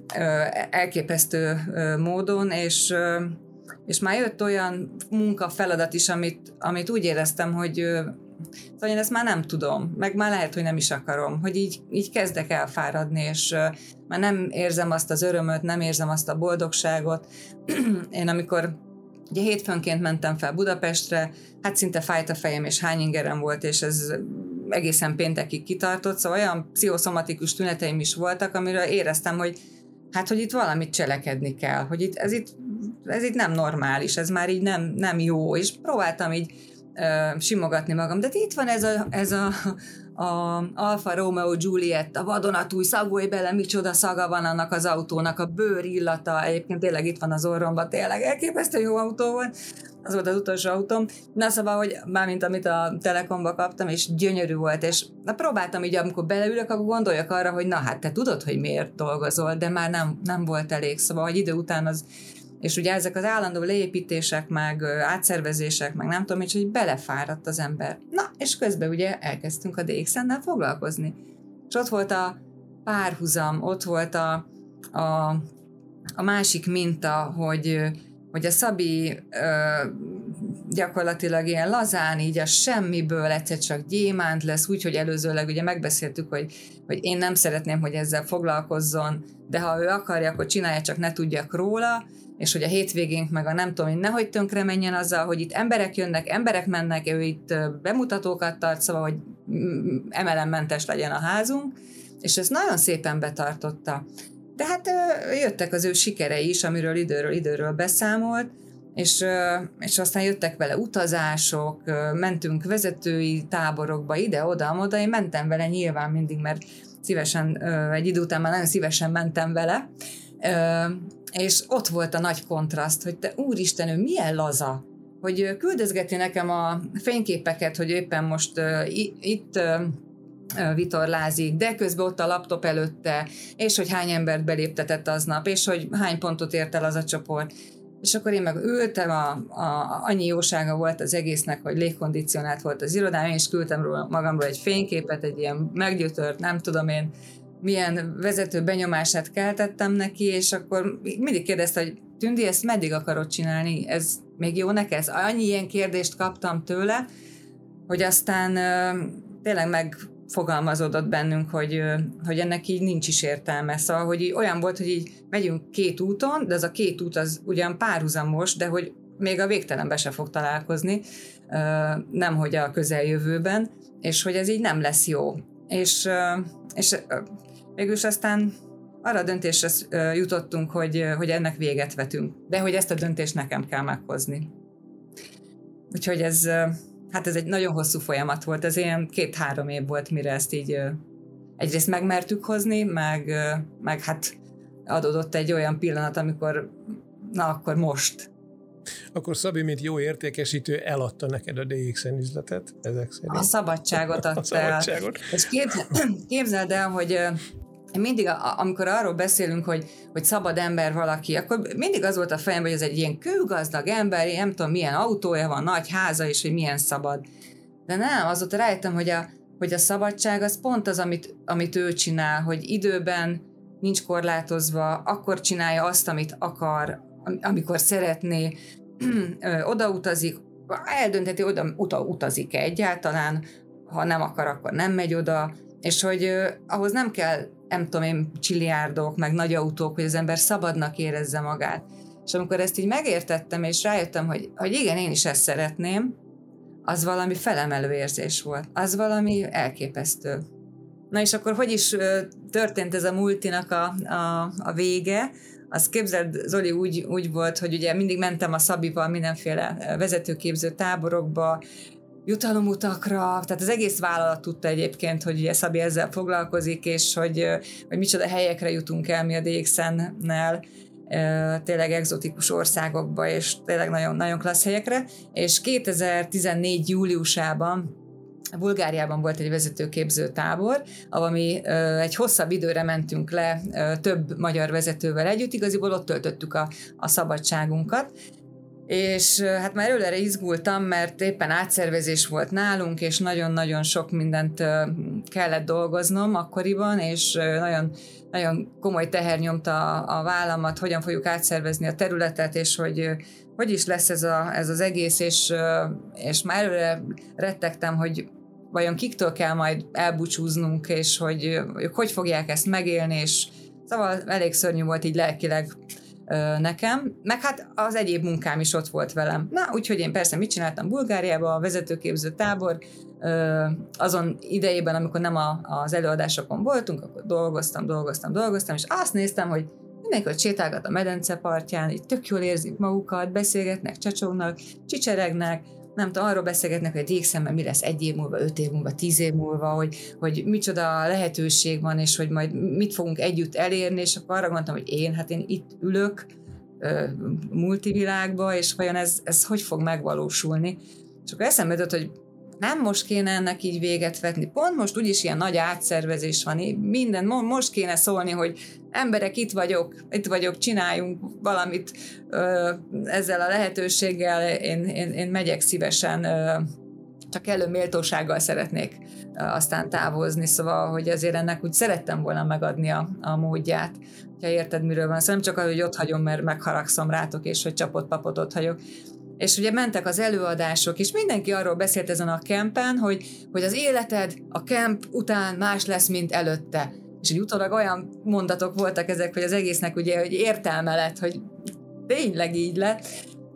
elképesztő módon, és és már jött olyan munkafeladat is, amit, amit úgy éreztem, hogy szóval én ezt már nem tudom, meg már lehet, hogy nem is akarom, hogy így, így kezdek elfáradni, és már nem érzem azt az örömöt, nem érzem azt a boldogságot. én amikor ugye hétfőnként mentem fel Budapestre, hát szinte fájt a fejem, és hány ingerem volt, és ez egészen péntekig kitartott, szóval olyan pszichoszomatikus tüneteim is voltak, amiről éreztem, hogy hát, hogy itt valamit cselekedni kell, hogy itt, ez, itt, ez itt nem normális, ez már így nem, nem jó, és próbáltam így uh, simogatni magam, de itt van ez a, ez a, a Alfa Romeo Juliet, a vadonatúj, szagolj bele, micsoda szaga van annak az autónak, a bőr illata, egyébként tényleg itt van az orromban, tényleg elképesztő jó autó volt, az volt az utolsó autóm. Na szóval, hogy mármint amit a Telekomba kaptam, és gyönyörű volt, és na, próbáltam így, amikor beleülök, akkor gondoljak arra, hogy na hát te tudod, hogy miért dolgozol, de már nem, nem volt elég. Szóval, hogy idő után az és ugye ezek az állandó leépítések, meg átszervezések, meg nem tudom, hogy belefáradt az ember. Na, és közben ugye elkezdtünk a DXN-nel foglalkozni. És ott volt a párhuzam, ott volt a, a, a másik minta, hogy, hogy a Szabi ö, gyakorlatilag ilyen lazán, így a semmiből egyszer csak gyémánt lesz, úgyhogy előzőleg ugye megbeszéltük, hogy, hogy én nem szeretném, hogy ezzel foglalkozzon, de ha ő akarja, akkor csinálja, csak ne tudjak róla, és hogy a hétvégénk meg a nem tudom, hogy nehogy tönkre menjen azzal, hogy itt emberek jönnek, emberek mennek, ő itt bemutatókat tart, szóval, hogy emelemmentes legyen a házunk, és ezt nagyon szépen betartotta. De hát jöttek az ő sikerei is, amiről időről időről beszámolt, és, és aztán jöttek vele utazások, mentünk vezetői táborokba, ide-oda, oda, én mentem vele nyilván mindig, mert szívesen, egy idő után már nagyon szívesen mentem vele, és ott volt a nagy kontraszt, hogy te úristen, ő milyen laza, hogy küldözgeti nekem a fényképeket, hogy éppen most uh, itt uh, vitorlázik, de közben ott a laptop előtte, és hogy hány embert beléptetett aznap, és hogy hány pontot ért el az a csoport. És akkor én meg ültem, a, a, annyi jósága volt az egésznek, hogy légkondicionált volt az irodám, és küldtem róla, magamról egy fényképet, egy ilyen meggyötört, nem tudom én, milyen vezető benyomását keltettem neki, és akkor mindig kérdezte, hogy Tündi, ezt meddig akarod csinálni? Ez még jó neked? Annyi ilyen kérdést kaptam tőle, hogy aztán tényleg megfogalmazódott bennünk, hogy, hogy ennek így nincs is értelme. Szóval, hogy így olyan volt, hogy így megyünk két úton, de az a két út az ugyan párhuzamos, de hogy még a végtelenbe se fog találkozni, nemhogy a közeljövőben, és hogy ez így nem lesz jó. És, és Végülis aztán arra a döntésre jutottunk, hogy, hogy ennek véget vetünk, de hogy ezt a döntést nekem kell meghozni. Úgyhogy ez, hát ez egy nagyon hosszú folyamat volt, ez ilyen két-három év volt, mire ezt így egyrészt megmertük hozni, meg, meg hát adódott egy olyan pillanat, amikor na akkor most. Akkor Szabi, mint jó értékesítő, eladta neked a DXN üzletet ezek szerint. A szabadságot adta a szabadságot. el. És képzeld el, hogy mindig, amikor arról beszélünk, hogy, hogy szabad ember valaki, akkor mindig az volt a fejemben, hogy ez egy ilyen kőgazdag ember, én nem tudom, milyen autója van, nagy háza, és hogy milyen szabad. De nem, azóta rájöttem, hogy a, hogy a szabadság az pont az, amit, amit ő csinál, hogy időben nincs korlátozva, akkor csinálja azt, amit akar, amikor szeretné, odautazik, eldönteti, oda, oda utazik-e egyáltalán, ha nem akar, akkor nem megy oda, és hogy ahhoz nem kell nem tudom én, csiliárdok, meg nagy autók, hogy az ember szabadnak érezze magát. És amikor ezt így megértettem, és rájöttem, hogy, hogy igen, én is ezt szeretném, az valami felemelő érzés volt. Az valami elképesztő. Na és akkor hogy is történt ez a multinak a, a, a vége? Az képzeld, Zoli úgy, úgy volt, hogy ugye mindig mentem a Szabival mindenféle vezetőképző táborokba, jutalomutakra, tehát az egész vállalat tudta egyébként, hogy ugye Szabi ezzel foglalkozik, és hogy, hogy micsoda helyekre jutunk el mi a DXN-nel, tényleg egzotikus országokba, és tényleg nagyon, nagyon klassz helyekre, és 2014 júliusában Bulgáriában volt egy vezetőképző tábor, ahol mi egy hosszabb időre mentünk le több magyar vezetővel együtt, igaziból ott töltöttük a, a szabadságunkat, és hát már előre izgultam, mert éppen átszervezés volt nálunk, és nagyon-nagyon sok mindent kellett dolgoznom akkoriban, és nagyon, nagyon komoly teher nyomta a, vállamat, hogyan fogjuk átszervezni a területet, és hogy hogy is lesz ez, a, ez az egész, és, és már előre rettegtem, hogy vajon kiktől kell majd elbúcsúznunk, és hogy ők hogy fogják ezt megélni, és szóval elég szörnyű volt így lelkileg nekem, meg hát az egyéb munkám is ott volt velem. Na, úgyhogy én persze mit csináltam Bulgáriában, a vezetőképző tábor, azon idejében, amikor nem a, az előadásokon voltunk, akkor dolgoztam, dolgoztam, dolgoztam, és azt néztem, hogy mindenki ott sétálgat a medence partján, így tök jól érzik magukat, beszélgetnek, csacsognak, csicseregnek, nem tudom, arról beszélgetnek, hogy a DXM-ben mi lesz egy év múlva, öt év múlva, tíz év múlva, hogy, hogy micsoda lehetőség van, és hogy majd mit fogunk együtt elérni, és akkor arra gondoltam, hogy én, hát én itt ülök, multivilágba, és vajon ez, ez hogy fog megvalósulni. És akkor eszembe jutott, hogy nem most kéne ennek így véget vetni. Pont most úgyis ilyen nagy átszervezés van, minden, most kéne szólni, hogy emberek, itt vagyok, itt vagyok, csináljunk valamit ö, ezzel a lehetőséggel, én, én, én megyek szívesen, ö, csak elő méltósággal szeretnék ö, aztán távozni, szóval, hogy azért ennek úgy szerettem volna megadni a, a módját, ha érted, miről van. Szóval nem csak az, hogy ott hagyom, mert megharagszom rátok, és hogy csapott papot ott hagyok, és ugye mentek az előadások, és mindenki arról beszélt ezen a kempen, hogy, hogy az életed a kemp után más lesz, mint előtte. És egy utólag olyan mondatok voltak ezek, hogy az egésznek ugye hogy értelme lett, hogy tényleg így lett,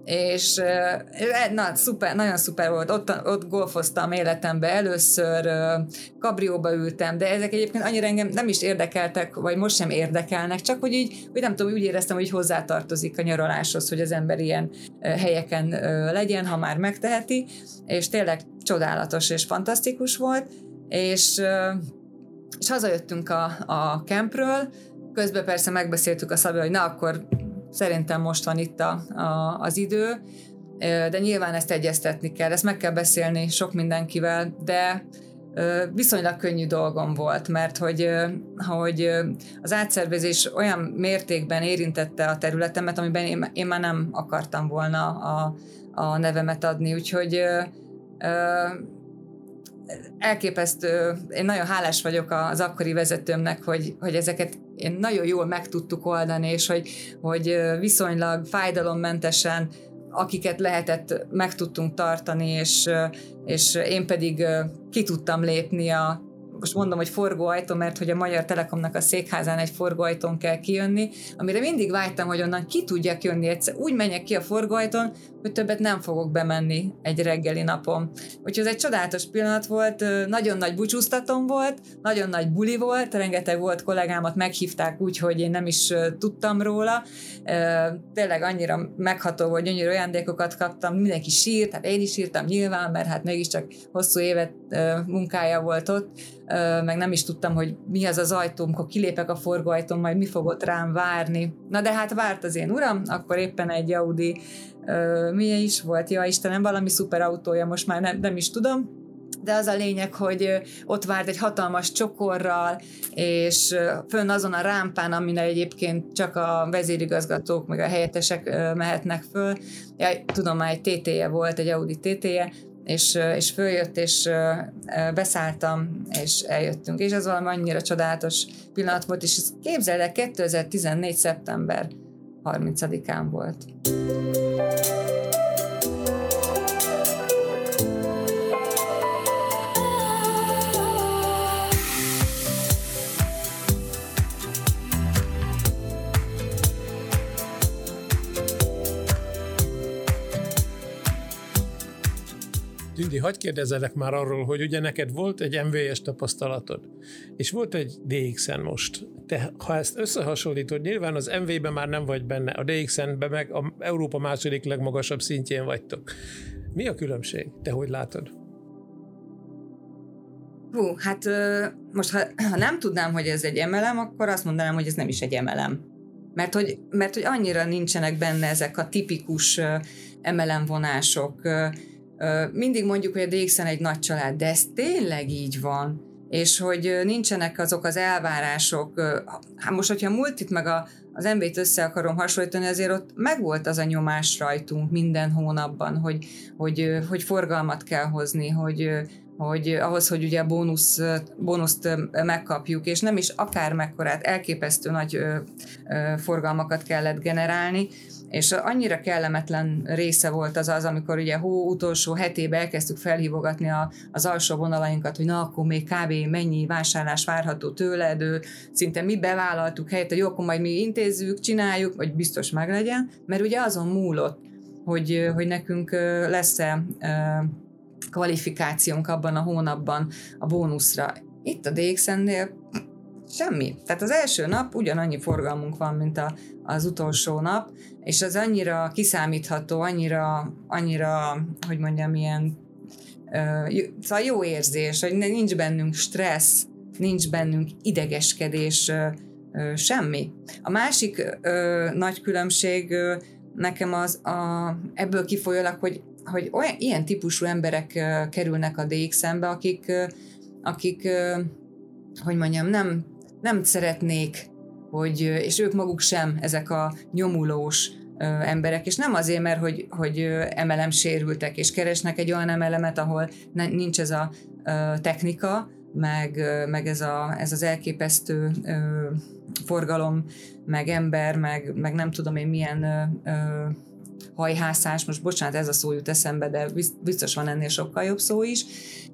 és na, szuper, nagyon szuper volt, ott, ott golfoztam életembe először, kabrióba ültem, de ezek egyébként annyira engem nem is érdekeltek, vagy most sem érdekelnek, csak hogy így, hogy nem tudom, úgy éreztem, hogy hozzátartozik a nyaraláshoz, hogy az ember ilyen helyeken legyen, ha már megteheti, és tényleg csodálatos és fantasztikus volt, és, és hazajöttünk a, a kempről, közben persze megbeszéltük a Szabi, hogy na akkor Szerintem most van itt a, a, az idő, de nyilván ezt egyeztetni kell, ezt meg kell beszélni sok mindenkivel, de viszonylag könnyű dolgom volt, mert hogy, hogy az átszervezés olyan mértékben érintette a területemet, amiben én, én már nem akartam volna a, a nevemet adni, úgyhogy elképesztő, én nagyon hálás vagyok az akkori vezetőmnek, hogy, hogy ezeket én nagyon jól meg tudtuk oldani, és hogy, hogy viszonylag fájdalommentesen akiket lehetett, meg tudtunk tartani, és, és én pedig ki tudtam lépni a, most mondom, hogy forgóajtó, mert hogy a Magyar Telekomnak a székházán egy forgóajtón kell kijönni, amire mindig vágytam, hogy onnan ki tudjak jönni egyszer. Úgy menjek ki a forgóajtón, hogy többet nem fogok bemenni egy reggeli napon. Úgyhogy ez egy csodálatos pillanat volt, nagyon nagy búcsúztatom volt, nagyon nagy buli volt, rengeteg volt kollégámat meghívták úgy, hogy én nem is tudtam róla. Tényleg annyira megható volt, gyönyörű ajándékokat kaptam, mindenki sírt, hát én is sírtam nyilván, mert hát mégiscsak hosszú évet munkája volt ott, meg nem is tudtam, hogy mi az az ajtó, amikor kilépek a forgóajtón, majd mi fog ott rám várni. Na de hát várt az én uram, akkor éppen egy Audi, milyen is volt, ja Istenem, valami szuper autója, most már nem, nem is tudom, de az a lényeg, hogy ott várt egy hatalmas csokorral, és fönn azon a rámpán, amin egyébként csak a vezérigazgatók, meg a helyettesek mehetnek föl. Ja, tudom, már egy TT-je volt, egy Audi TT-je, és, és följött, és beszálltam, és eljöttünk. És ez valami annyira csodálatos pillanat volt, és képzeld el, 2014. szeptember 30-án volt. Hagyd kérdezzelek már arról, hogy ugye neked volt egy MVS tapasztalatod, és volt egy DXN most. Te, ha ezt összehasonlítod, nyilván az MV-ben már nem vagy benne, a DXN-ben meg a Európa második legmagasabb szintjén vagytok. Mi a különbség? Te hogy látod? Hú, hát most ha, ha nem tudnám, hogy ez egy emelem, akkor azt mondanám, hogy ez nem is egy emelem. Mert hogy, mert hogy annyira nincsenek benne ezek a tipikus emelemvonások. Mindig mondjuk, hogy a DXN egy nagy család, de ez tényleg így van és hogy nincsenek azok az elvárások. Hát most, hogyha multit meg a, az MB-t össze akarom hasonlítani, azért ott megvolt az a nyomás rajtunk minden hónapban, hogy, hogy, hogy forgalmat kell hozni, hogy, hogy ahhoz, hogy ugye a bónusz, bónuszt megkapjuk, és nem is akár mekkorát, elképesztő nagy ö, ö, forgalmakat kellett generálni, és annyira kellemetlen része volt az az, amikor ugye hó utolsó hetében elkezdtük felhívogatni a, az alsó vonalainkat, hogy na akkor még kb. mennyi vásárlás várható tőled, ő, szinte mi bevállaltuk helyette, jó, akkor majd mi intézzük, csináljuk, vagy biztos meglegyen, mert ugye azon múlott, hogy, hogy nekünk lesz-e kvalifikációnk abban a hónapban a bónuszra. Itt a DXN-nél semmi. Tehát az első nap ugyanannyi forgalmunk van, mint a, az utolsó nap, és az annyira kiszámítható, annyira, annyira hogy mondjam, ilyen uh, szóval jó érzés, hogy nincs bennünk stressz, nincs bennünk idegeskedés, uh, uh, semmi. A másik uh, nagy különbség uh, nekem az a, ebből kifolyólag, hogy, hogy olyan, ilyen típusú emberek uh, kerülnek a DX-embe, akik, uh, akik uh, hogy mondjam, nem, nem szeretnék hogy, és ők maguk sem ezek a nyomulós emberek, és nem azért, mert hogy, hogy emelem sérültek, és keresnek egy olyan emelemet, ahol nincs ez a technika, meg, meg ez, a, ez az elképesztő forgalom, meg ember, meg, meg nem tudom én milyen hajhászás, most bocsánat, ez a szó jut eszembe, de biztos van ennél sokkal jobb szó is,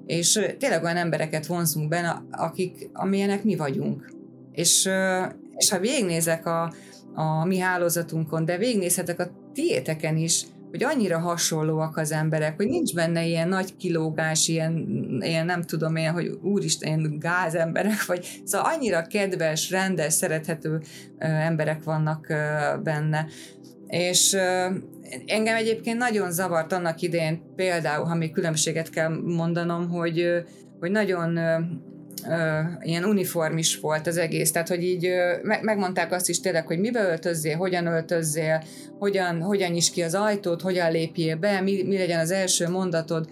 és tényleg olyan embereket vonzunk benne, akik, amilyenek mi vagyunk. És, és ha végignézek a, a mi hálózatunkon, de végignézhetek a tiéteken is, hogy annyira hasonlóak az emberek, hogy nincs benne ilyen nagy kilógás, ilyen, ilyen nem tudom én, hogy úristen, ilyen gázemberek, vagy szóval annyira kedves, rendes, szerethető emberek vannak benne. És engem egyébként nagyon zavart annak idején, például, ha még különbséget kell mondanom, hogy, hogy nagyon ilyen uniformis volt az egész, tehát hogy így megmondták azt is tényleg, hogy mibe öltözzél, hogyan öltözzél, hogyan, hogyan is ki az ajtót, hogyan lépjél be, mi, mi legyen az első mondatod,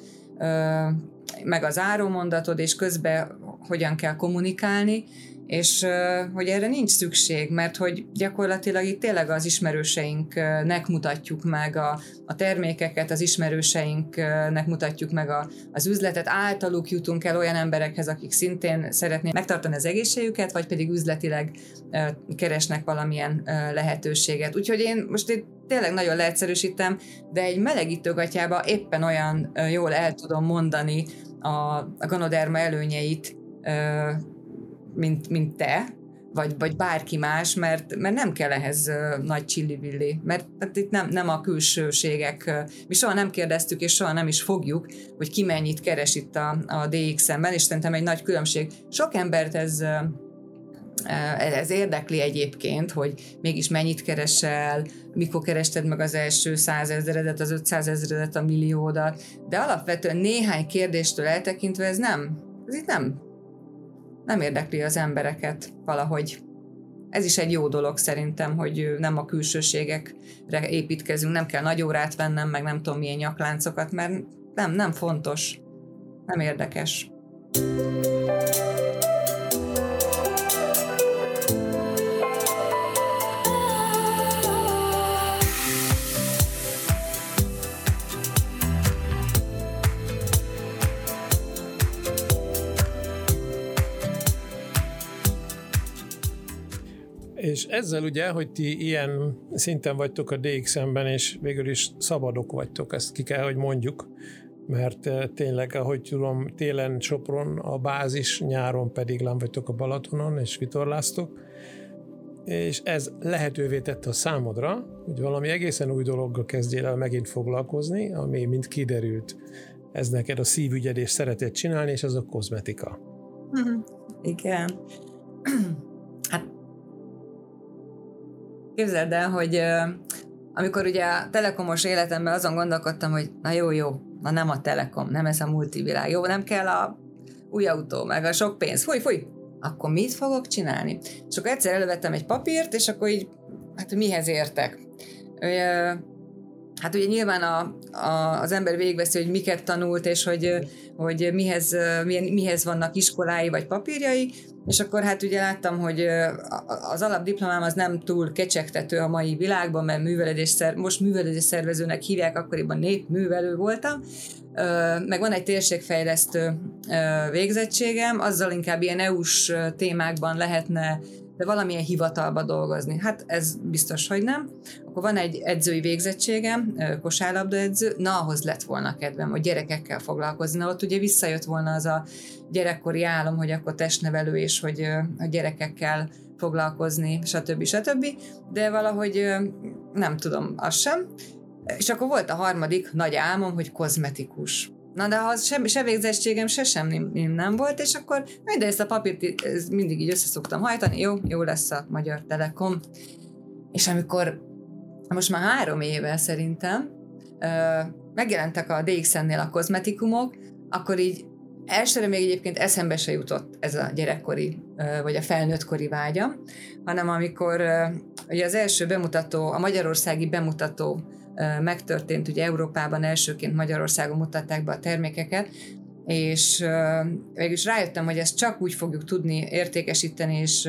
meg az mondatod, és közben hogyan kell kommunikálni, és hogy erre nincs szükség, mert hogy gyakorlatilag itt tényleg az ismerőseinknek mutatjuk meg a, a termékeket, az ismerőseinknek mutatjuk meg a, az üzletet, általuk jutunk el olyan emberekhez, akik szintén szeretnék megtartani az egészségüket, vagy pedig üzletileg keresnek valamilyen lehetőséget. Úgyhogy én most itt tényleg nagyon leegyszerűsítem, de egy melegítőgatyába éppen olyan jól el tudom mondani a, a ganoderma előnyeit, mint, mint te, vagy, vagy bárki más, mert, mert nem kell ehhez nagy csillivilli, mert tehát itt nem, nem a külsőségek, mi soha nem kérdeztük, és soha nem is fogjuk, hogy ki mennyit keres itt a, a DX-ben, és szerintem egy nagy különbség. Sok embert ez ez érdekli egyébként, hogy mégis mennyit keresel, mikor kerested meg az első százezeredet, az ötszázezeredet, a milliódat, de alapvetően néhány kérdéstől eltekintve ez nem, ez itt nem nem érdekli az embereket valahogy. Ez is egy jó dolog szerintem, hogy nem a külsőségekre építkezünk, nem kell nagy órát vennem, meg nem tudom milyen nyakláncokat, mert nem, nem fontos, nem érdekes. És ezzel ugye, hogy ti ilyen szinten vagytok a DXM-ben, és végül is szabadok vagytok, ezt ki kell, hogy mondjuk, mert eh, tényleg, ahogy tudom, télen Sopron a bázis, nyáron pedig lám vagytok a Balatonon, és vitorláztok, és ez lehetővé tette a számodra, hogy valami egészen új dologgal kezdjél el megint foglalkozni, ami mint kiderült, ez neked a szívügyed és szeretett csinálni, és az a kozmetika. Igen. Képzeld el, hogy amikor ugye a telekomos életemben azon gondolkodtam, hogy na jó, jó, na nem a telekom, nem ez a multivilág, jó, nem kell a új autó, meg a sok pénz, fúj, fúj, akkor mit fogok csinálni? És akkor egyszer elővettem egy papírt, és akkor így hát mihez értek. Hát ugye nyilván a, a, az ember végveszi, hogy miket tanult, és hogy, hogy mihez, milyen, mihez vannak iskolái vagy papírjai, és akkor hát ugye láttam, hogy az alapdiplomám az nem túl kecsegtető a mai világban, mert művelődés szer, most művelődés szervezőnek hívják, akkoriban népművelő voltam, meg van egy térségfejlesztő végzettségem, azzal inkább ilyen EU-s témákban lehetne de valamilyen hivatalba dolgozni. Hát ez biztos, hogy nem. Akkor van egy edzői végzettségem, kosárlabda edző, na ahhoz lett volna kedvem, hogy gyerekekkel foglalkozni. Na ott ugye visszajött volna az a gyerekkori álom, hogy akkor testnevelő, és hogy a gyerekekkel foglalkozni, stb. stb. De valahogy nem tudom, az sem. És akkor volt a harmadik nagy álmom, hogy kozmetikus. Na de az se, se végzettségem, se sem nem volt, és akkor de ezt a papírt ez mindig így összeszoktam hajtani, jó, jó lesz a Magyar Telekom. És amikor most már három éve szerintem megjelentek a DXN-nél a kozmetikumok, akkor így elsőre még egyébként eszembe se jutott ez a gyerekkori, vagy a felnőttkori vágyam, hanem amikor ugye az első bemutató, a magyarországi bemutató megtörtént, ugye Európában elsőként Magyarországon mutatták be a termékeket, és végülis rájöttem, hogy ezt csak úgy fogjuk tudni értékesíteni és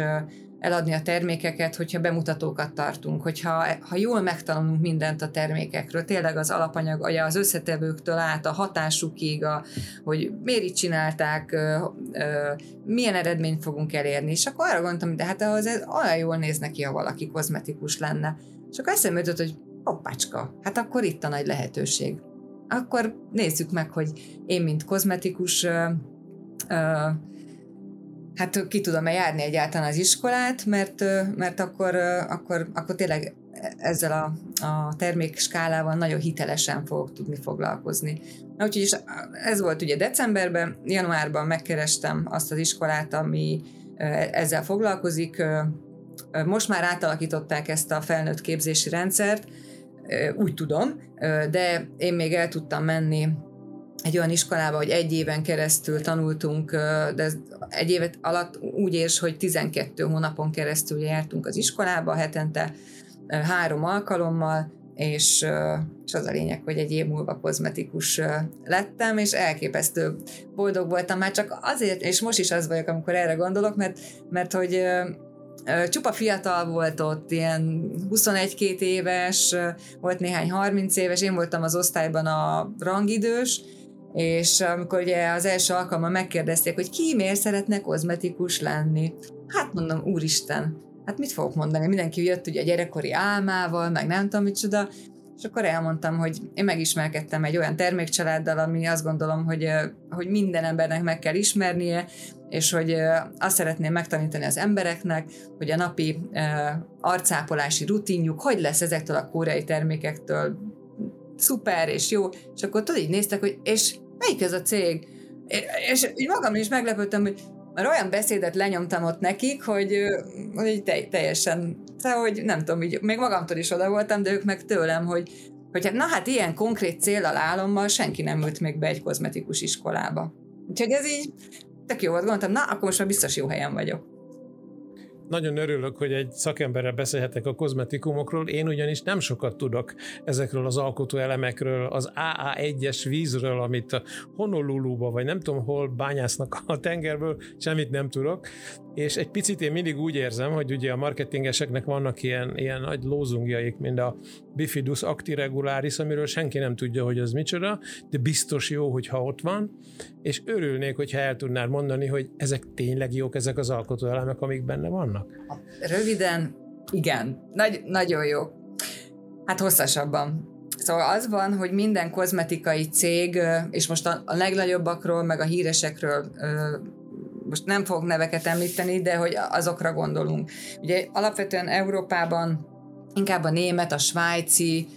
eladni a termékeket, hogyha bemutatókat tartunk, hogyha ha jól megtanulunk mindent a termékekről, tényleg az alapanyag, az összetevőktől át, a hatásukig, a, hogy miért így csinálták, milyen eredményt fogunk elérni, és akkor arra gondoltam, de hát az ez olyan jól néz neki, ha valaki kozmetikus lenne. És akkor eszembe jutott, hogy hoppácska, hát akkor itt a nagy lehetőség. Akkor nézzük meg, hogy én, mint kozmetikus, ö, ö, hát ki tudom-e járni egyáltalán az iskolát, mert, mert akkor, akkor, akkor tényleg ezzel a, a termékskálával nagyon hitelesen fogok tudni foglalkozni. Na, úgyhogy is ez volt ugye decemberben, januárban megkerestem azt az iskolát, ami ezzel foglalkozik. Most már átalakították ezt a felnőtt képzési rendszert, úgy tudom, de én még el tudtam menni egy olyan iskolába, hogy egy éven keresztül tanultunk, de egy évet alatt úgy érs, hogy 12 hónapon keresztül jártunk az iskolába, hetente három alkalommal, és, és az a lényeg, hogy egy év múlva kozmetikus lettem, és elképesztő boldog voltam már csak azért, és most is az vagyok, amikor erre gondolok, mert, mert hogy csupa fiatal volt ott, ilyen 21-2 éves, volt néhány 30 éves, én voltam az osztályban a rangidős, és amikor ugye az első alkalommal megkérdezték, hogy ki miért szeretne kozmetikus lenni, hát mondom, úristen, hát mit fogok mondani? Mindenki jött ugye a gyerekkori álmával, meg nem tudom micsoda, és akkor elmondtam, hogy én megismerkedtem egy olyan termékcsaláddal, ami azt gondolom, hogy, hogy minden embernek meg kell ismernie, és hogy azt szeretném megtanítani az embereknek, hogy a napi arcápolási rutinjuk hogy lesz ezektől a koreai termékektől szuper és jó, és akkor tudod, így néztek, hogy és melyik ez a cég? És így magam is meglepődtem, hogy mert olyan beszédet lenyomtam ott nekik, hogy, hogy teljesen, szóval, hogy nem tudom, így, még magamtól is oda voltam, de ők meg tőlem, hogy, hogy hát, na hát ilyen konkrét célral álommal senki nem ült még be egy kozmetikus iskolába. Úgyhogy ez így tök jó volt, gondoltam, na, akkor most már biztos jó helyen vagyok. Nagyon örülök, hogy egy szakemberrel beszélhetek a kozmetikumokról, én ugyanis nem sokat tudok ezekről az alkotó elemekről, az AA1-es vízről, amit a Honoluluba, vagy nem tudom hol bányásznak a tengerből, semmit nem tudok, és egy picit én mindig úgy érzem, hogy ugye a marketingeseknek vannak ilyen, ilyen nagy lózungjaik, mint a Bifidus actiregularis, amiről senki nem tudja, hogy az micsoda, de biztos jó, hogyha ott van, és örülnék, hogyha el tudnál mondani, hogy ezek tényleg jók, ezek az alkotóelemek, amik benne vannak? Röviden, igen, Nagy, nagyon jó. Hát hosszasabban. Szóval az van, hogy minden kozmetikai cég, és most a, a legnagyobbakról, meg a híresekről most nem fogok neveket említeni, de hogy azokra gondolunk. Ugye alapvetően Európában inkább a német, a svájci,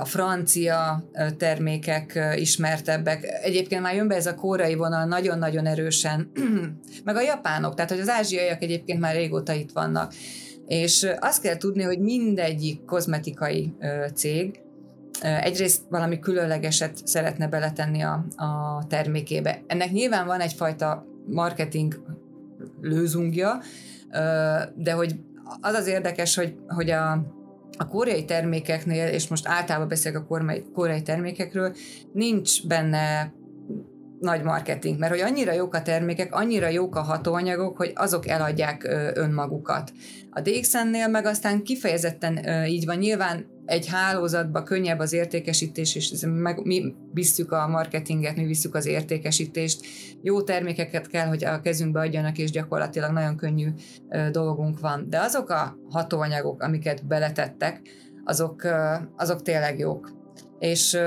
a francia termékek ismertebbek. Egyébként már jön be ez a kórai vonal nagyon-nagyon erősen, meg a japánok, tehát hogy az ázsiaiak egyébként már régóta itt vannak. És azt kell tudni, hogy mindegyik kozmetikai cég egyrészt valami különlegeset szeretne beletenni a, a termékébe. Ennek nyilván van egyfajta marketing lőzungja, de hogy az az érdekes, hogy, hogy a, a koreai termékeknél, és most általában beszélek a koreai termékekről, nincs benne nagy marketing, mert hogy annyira jók a termékek, annyira jók a hatóanyagok, hogy azok eladják önmagukat. A DXN-nél meg aztán kifejezetten így van, nyilván egy hálózatba könnyebb az értékesítés, és meg, mi visszük a marketinget, mi visszük az értékesítést. Jó termékeket kell, hogy a kezünkbe adjanak, és gyakorlatilag nagyon könnyű dolgunk van. De azok a hatóanyagok, amiket beletettek, azok, azok tényleg jók. És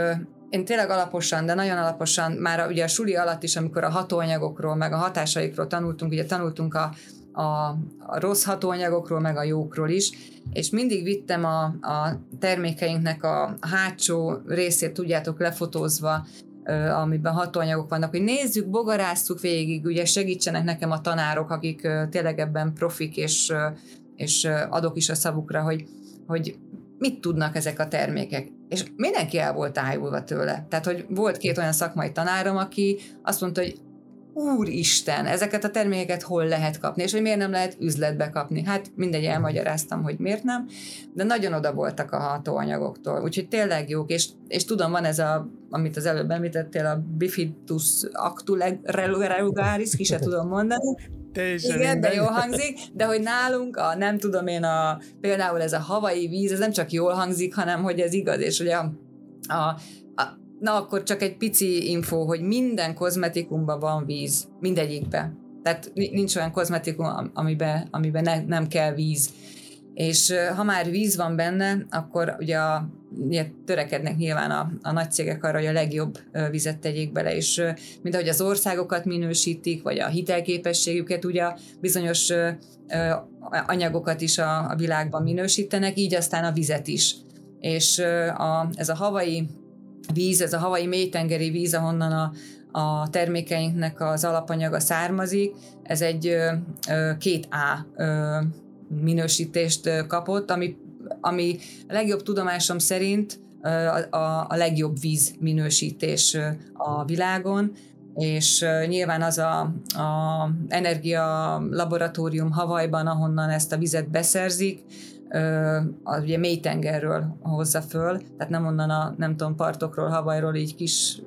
én tényleg alaposan, de nagyon alaposan, már a, ugye a suli alatt is, amikor a hatóanyagokról, meg a hatásaikról tanultunk, ugye tanultunk a, a, a rossz hatóanyagokról, meg a jókról is, és mindig vittem a, a termékeinknek a hátsó részét, tudjátok, lefotózva, amiben hatóanyagok vannak, hogy nézzük, bogaráztuk végig, ugye segítsenek nekem a tanárok, akik tényleg ebben profik, és, és adok is a szavukra, hogy, hogy mit tudnak ezek a termékek. És mindenki el volt tájulva tőle. Tehát, hogy volt két olyan szakmai tanárom, aki azt mondta, hogy úristen, ezeket a termékeket hol lehet kapni, és hogy miért nem lehet üzletbe kapni. Hát mindegy, elmagyaráztam, hogy miért nem, de nagyon oda voltak a hatóanyagoktól, úgyhogy tényleg jók, és, és tudom, van ez a, amit az előbb említettél, a bifidus actulegaris, ki se tudom mondani, Teljesen Igen, de jól hangzik, de hogy nálunk a, nem tudom én, a, például ez a havai víz, ez nem csak jól hangzik, hanem hogy ez igaz, és ugye a, a na akkor csak egy pici info, hogy minden kozmetikumban van víz, mindegyikbe. Tehát nincs olyan kozmetikum, amiben, amiben ne, nem kell víz. És ha már víz van benne, akkor ugye, a, ugye törekednek nyilván a, a nagy cégek arra, hogy a legjobb vizet tegyék bele, és mint ahogy az országokat minősítik, vagy a hitelképességüket, ugye bizonyos anyagokat is a, a világban minősítenek, így aztán a vizet is. És a, ez a havai víz, ez a havai mélytengeri víz, ahonnan a, a termékeinknek az alapanyaga származik, ez egy két A minősítést kapott, ami, ami a legjobb tudomásom szerint a, a, a legjobb víz minősítés a világon, és nyilván az a, a energia laboratórium Havajban, ahonnan ezt a vizet beszerzik, az ugye mélytengerről hozza föl, tehát nem onnan a, nem tudom, partokról, Havajról így kis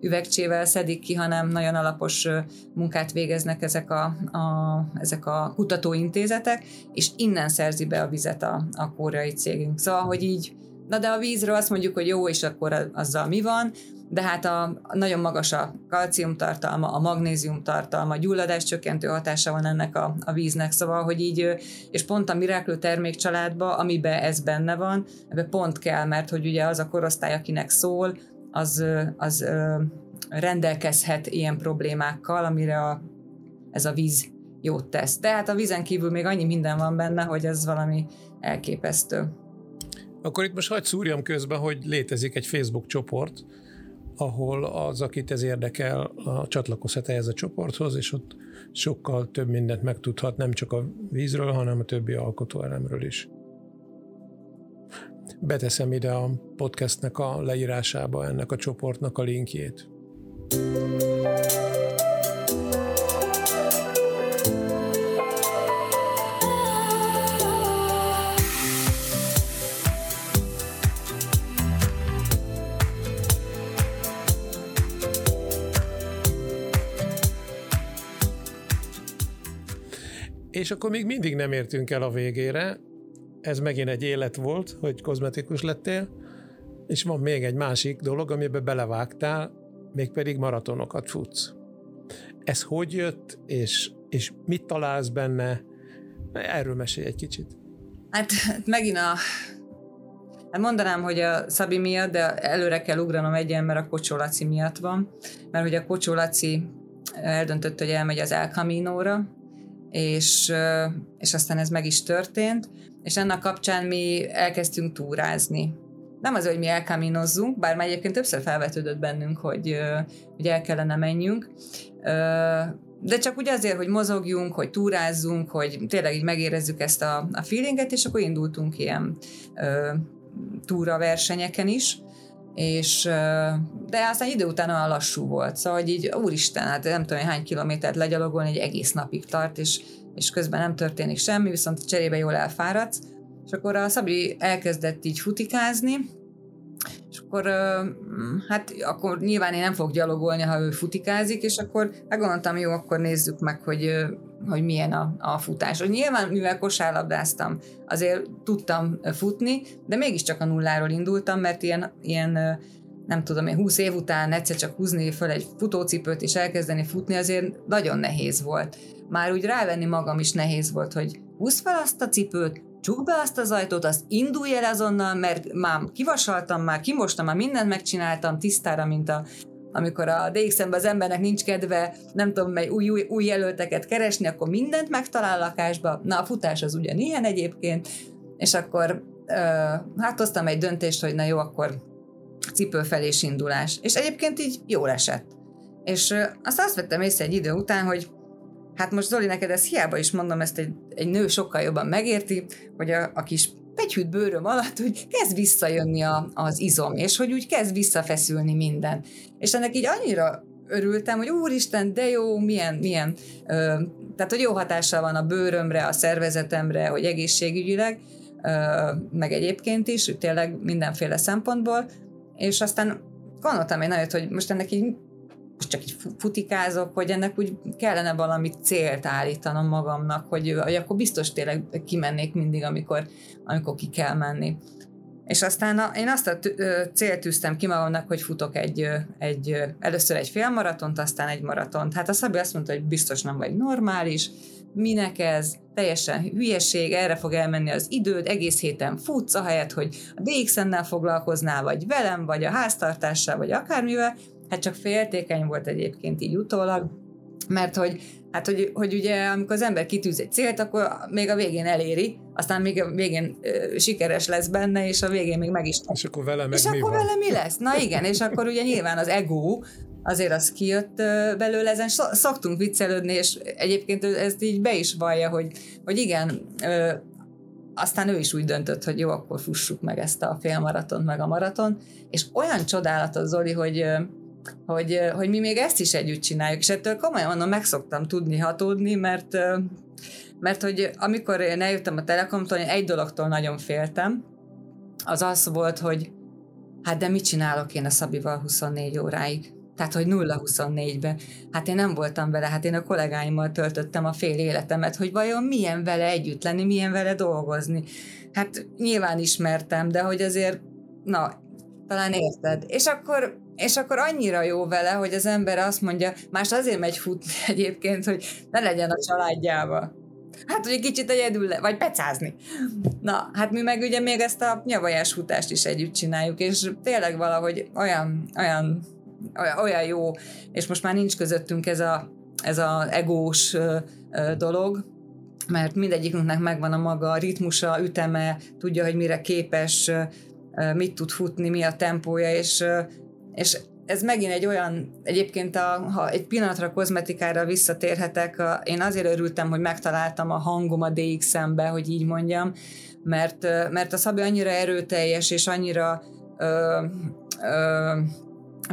üvegcsével szedik ki, hanem nagyon alapos munkát végeznek ezek a, a, ezek a kutatóintézetek, és innen szerzi be a vizet a, a koreai cégünk. Szóval, hogy így, na de a vízről azt mondjuk, hogy jó, és akkor azzal mi van, de hát a, nagyon magas a kalcium tartalma, a magnézium tartalma, gyulladás csökkentő hatása van ennek a, a víznek, szóval, hogy így, és pont a Miracle termékcsaládba, amiben ez benne van, ebbe pont kell, mert hogy ugye az a korosztály, akinek szól, az, az rendelkezhet ilyen problémákkal, amire a, ez a víz jót tesz. Tehát a vízen kívül még annyi minden van benne, hogy ez valami elképesztő. Akkor itt most hagyd szúrjam közben, hogy létezik egy Facebook csoport, ahol az, akit ez érdekel, a csatlakozhat ehhez a csoporthoz, és ott sokkal több mindent megtudhat, nem csak a vízről, hanem a többi alkotóelemről is. Beteszem ide a podcastnek a leírásába ennek a csoportnak a linkjét. És akkor még mindig nem értünk el a végére. Ez megint egy élet volt, hogy kozmetikus lettél, és van még egy másik dolog, amiben belevágtál, mégpedig maratonokat futsz. Ez hogy jött, és, és mit találsz benne? Erről mesélj egy kicsit. Hát megint a Hát mondanám, hogy a Szabi miatt, de előre kell ugranom egyen, mert a Kocsó miatt van. Mert hogy a Kocsó eldöntött, hogy elmegy az El Camino-ra, és, és aztán ez meg is történt, és ennek kapcsán mi elkezdtünk túrázni. Nem az, hogy mi elkaminozzunk, bár már egyébként többször felvetődött bennünk, hogy, hogy el kellene menjünk, de csak úgy azért, hogy mozogjunk, hogy túrázzunk, hogy tényleg így megérezzük ezt a, a feelinget, és akkor indultunk ilyen túra versenyeken is, és de aztán idő után olyan lassú volt, szóval hogy így úristen, hát nem tudom, hány kilométert legyalogolni, egy egész napig tart, és, és közben nem történik semmi, viszont cserébe jól elfáradsz, és akkor a Szabi elkezdett így futikázni, és akkor hát akkor nyilván én nem fogok gyalogolni, ha ő futikázik, és akkor gondoltam, jó, akkor nézzük meg, hogy, hogy milyen a, a futás. Nyilván, mivel kosárlabdáztam, azért tudtam futni, de mégiscsak a nulláról indultam, mert ilyen, ilyen nem tudom én, 20 év után egyszer csak húzni föl egy futócipőt és elkezdeni futni, azért nagyon nehéz volt. Már úgy rávenni magam is nehéz volt, hogy húzd fel azt a cipőt, csukd be azt az ajtót, azt indulj el azonnal, mert már kivasaltam, már kimostam, már mindent megcsináltam tisztára, mint a, amikor a dxm az embernek nincs kedve, nem tudom, mely új, új, új jelölteket keresni, akkor mindent megtalál a lakásba. Na, a futás az ugyanilyen egyébként, és akkor ö, hát hoztam egy döntést, hogy na jó, akkor cipőfelés indulás. És egyébként így jól esett. És ö, azt azt vettem észre egy idő után, hogy Hát most Zoli, neked ezt hiába is mondom, ezt egy, egy nő sokkal jobban megérti, hogy a, a kis pegyhűt bőröm alatt, hogy kezd visszajönni a, az izom, és hogy úgy kezd visszafeszülni minden. És ennek így annyira örültem, hogy úristen, de jó, milyen, milyen, ö, tehát hogy jó hatással van a bőrömre, a szervezetemre, hogy egészségügyileg, ö, meg egyébként is, tényleg mindenféle szempontból, és aztán gondoltam én nagyot, hogy most ennek így csak így futikázok, hogy ennek úgy kellene valami célt állítanom magamnak, hogy, hogy akkor biztos tényleg kimennék mindig, amikor, amikor ki kell menni. És aztán a, én azt a célt tűztem ki magamnak, hogy futok egy, egy, először egy félmaratont, aztán egy maratont. Hát a Szabi azt mondta, hogy biztos nem vagy normális, minek ez, teljesen hülyeség, erre fog elmenni az időd, egész héten futsz, ahelyett, hogy a DXN-nel foglalkoznál, vagy velem, vagy a háztartással, vagy akármivel, hát csak féltékeny volt egyébként így utólag, mert hogy, hát hogy, hogy ugye amikor az ember kitűz egy célt, akkor még a végén eléri, aztán még a végén ö, sikeres lesz benne, és a végén még meg is. És akkor vele meg És mi akkor van? vele mi lesz? Na igen, és akkor ugye nyilván az ego, azért az kijött belőle, ezen szoktunk viccelődni, és egyébként ezt így be is vallja, hogy, hogy igen, aztán ő is úgy döntött, hogy jó, akkor fussuk meg ezt a félmaraton, meg a maraton, és olyan csodálatos, Zoli, hogy hogy, hogy mi még ezt is együtt csináljuk, és ettől komolyan mondom, meg szoktam tudni hatódni, mert, mert hogy amikor én eljöttem a Telekomtól, én egy dologtól nagyon féltem, az az volt, hogy hát de mit csinálok én a Szabival 24 óráig? Tehát, hogy 0-24-be. Hát én nem voltam vele, hát én a kollégáimmal töltöttem a fél életemet, hogy vajon milyen vele együtt lenni, milyen vele dolgozni. Hát nyilván ismertem, de hogy azért, na, talán érted. És akkor és akkor annyira jó vele, hogy az ember azt mondja, más azért megy futni egyébként, hogy ne legyen a családjába. Hát, hogy egy kicsit egyedül, le, vagy pecázni. Na, hát mi meg ugye még ezt a nyavajás futást is együtt csináljuk, és tényleg valahogy olyan, olyan, olyan jó, és most már nincs közöttünk ez a, ez a egós dolog, mert mindegyikünknek megvan a maga ritmusa, üteme, tudja, hogy mire képes, mit tud futni, mi a tempója, és és ez megint egy olyan, egyébként a, ha egy pillanatra kozmetikára visszatérhetek, a, én azért örültem, hogy megtaláltam a hangom a DX-embe, hogy így mondjam, mert, mert a Szabi annyira erőteljes, és annyira ö, ö,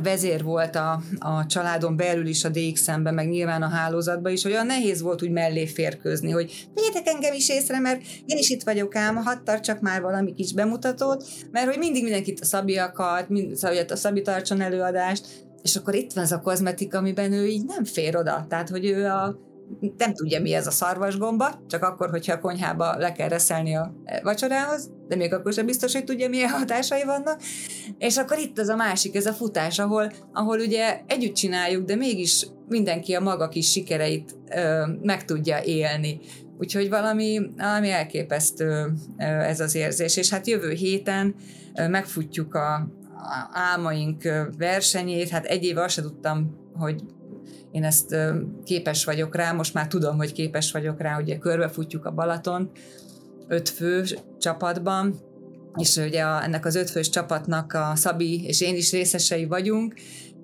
vezér volt a, a családon belül is a DX-ben, meg nyilván a hálózatban is, hogy olyan nehéz volt úgy mellé férkőzni, hogy vegyetek engem is észre, mert én is itt vagyok ám, hadd tartsak már valami kis bemutatót, mert hogy mindig mindenkit a Szabi akart, mind, szóval, a Szabi tartson előadást, és akkor itt van ez a kozmetika, amiben ő így nem fér oda. Tehát, hogy ő a, nem tudja, mi ez a szarvasgomba, csak akkor, hogyha a konyhába le kell reszelni a vacsorához, de még akkor sem biztos, hogy tudja, milyen hatásai vannak. És akkor itt az a másik, ez a futás, ahol, ahol ugye együtt csináljuk, de mégis mindenki a maga kis sikereit ö, meg tudja élni. Úgyhogy valami, valami elképesztő ez az érzés. És hát jövő héten megfutjuk a, a álmaink versenyét. Hát egy éve azt sem tudtam, hogy én ezt képes vagyok rá, most már tudom, hogy képes vagyok rá, ugye körbefutjuk a Balaton öt fő csapatban, és ugye a, ennek az ötfős csapatnak a Szabi és én is részesei vagyunk,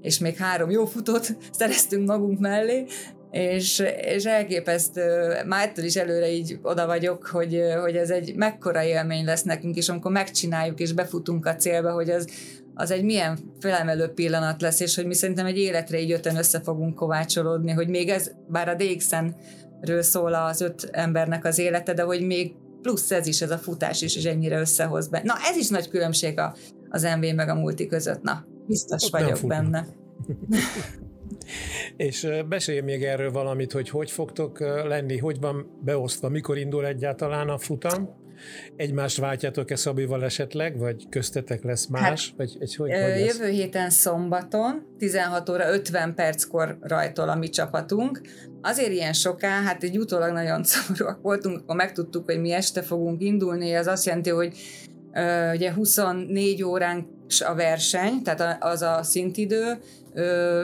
és még három jó futót szereztünk magunk mellé, és, és elképesztő, már ettől is előre így oda vagyok, hogy, hogy ez egy mekkora élmény lesz nekünk, és amikor megcsináljuk, és befutunk a célba, hogy az, az egy milyen felemelő pillanat lesz, és hogy mi szerintem egy életre így öten össze fogunk kovácsolódni, hogy még ez, bár a DXN-ről szól az öt embernek az élete, de hogy még plusz ez is, ez a futás is, és ennyire összehoz be. Na, ez is nagy különbség a, az MV meg a multi között. Na, biztos Ott vagyok benne. És beszélj még erről valamit, hogy hogy fogtok lenni, hogy van beosztva, mikor indul egyáltalán a futam? Egymást váltjátok-e Szabival esetleg, vagy köztetek lesz más? Hát, vagy egy, hogy, hogy jövő héten szombaton, 16 óra 50 perckor rajtol a mi csapatunk. Azért ilyen soká, hát egy utólag nagyon szomorúak voltunk, akkor megtudtuk, hogy mi este fogunk indulni, az azt jelenti, hogy uh, ugye 24 órán a verseny, tehát az a szintidő, Ö,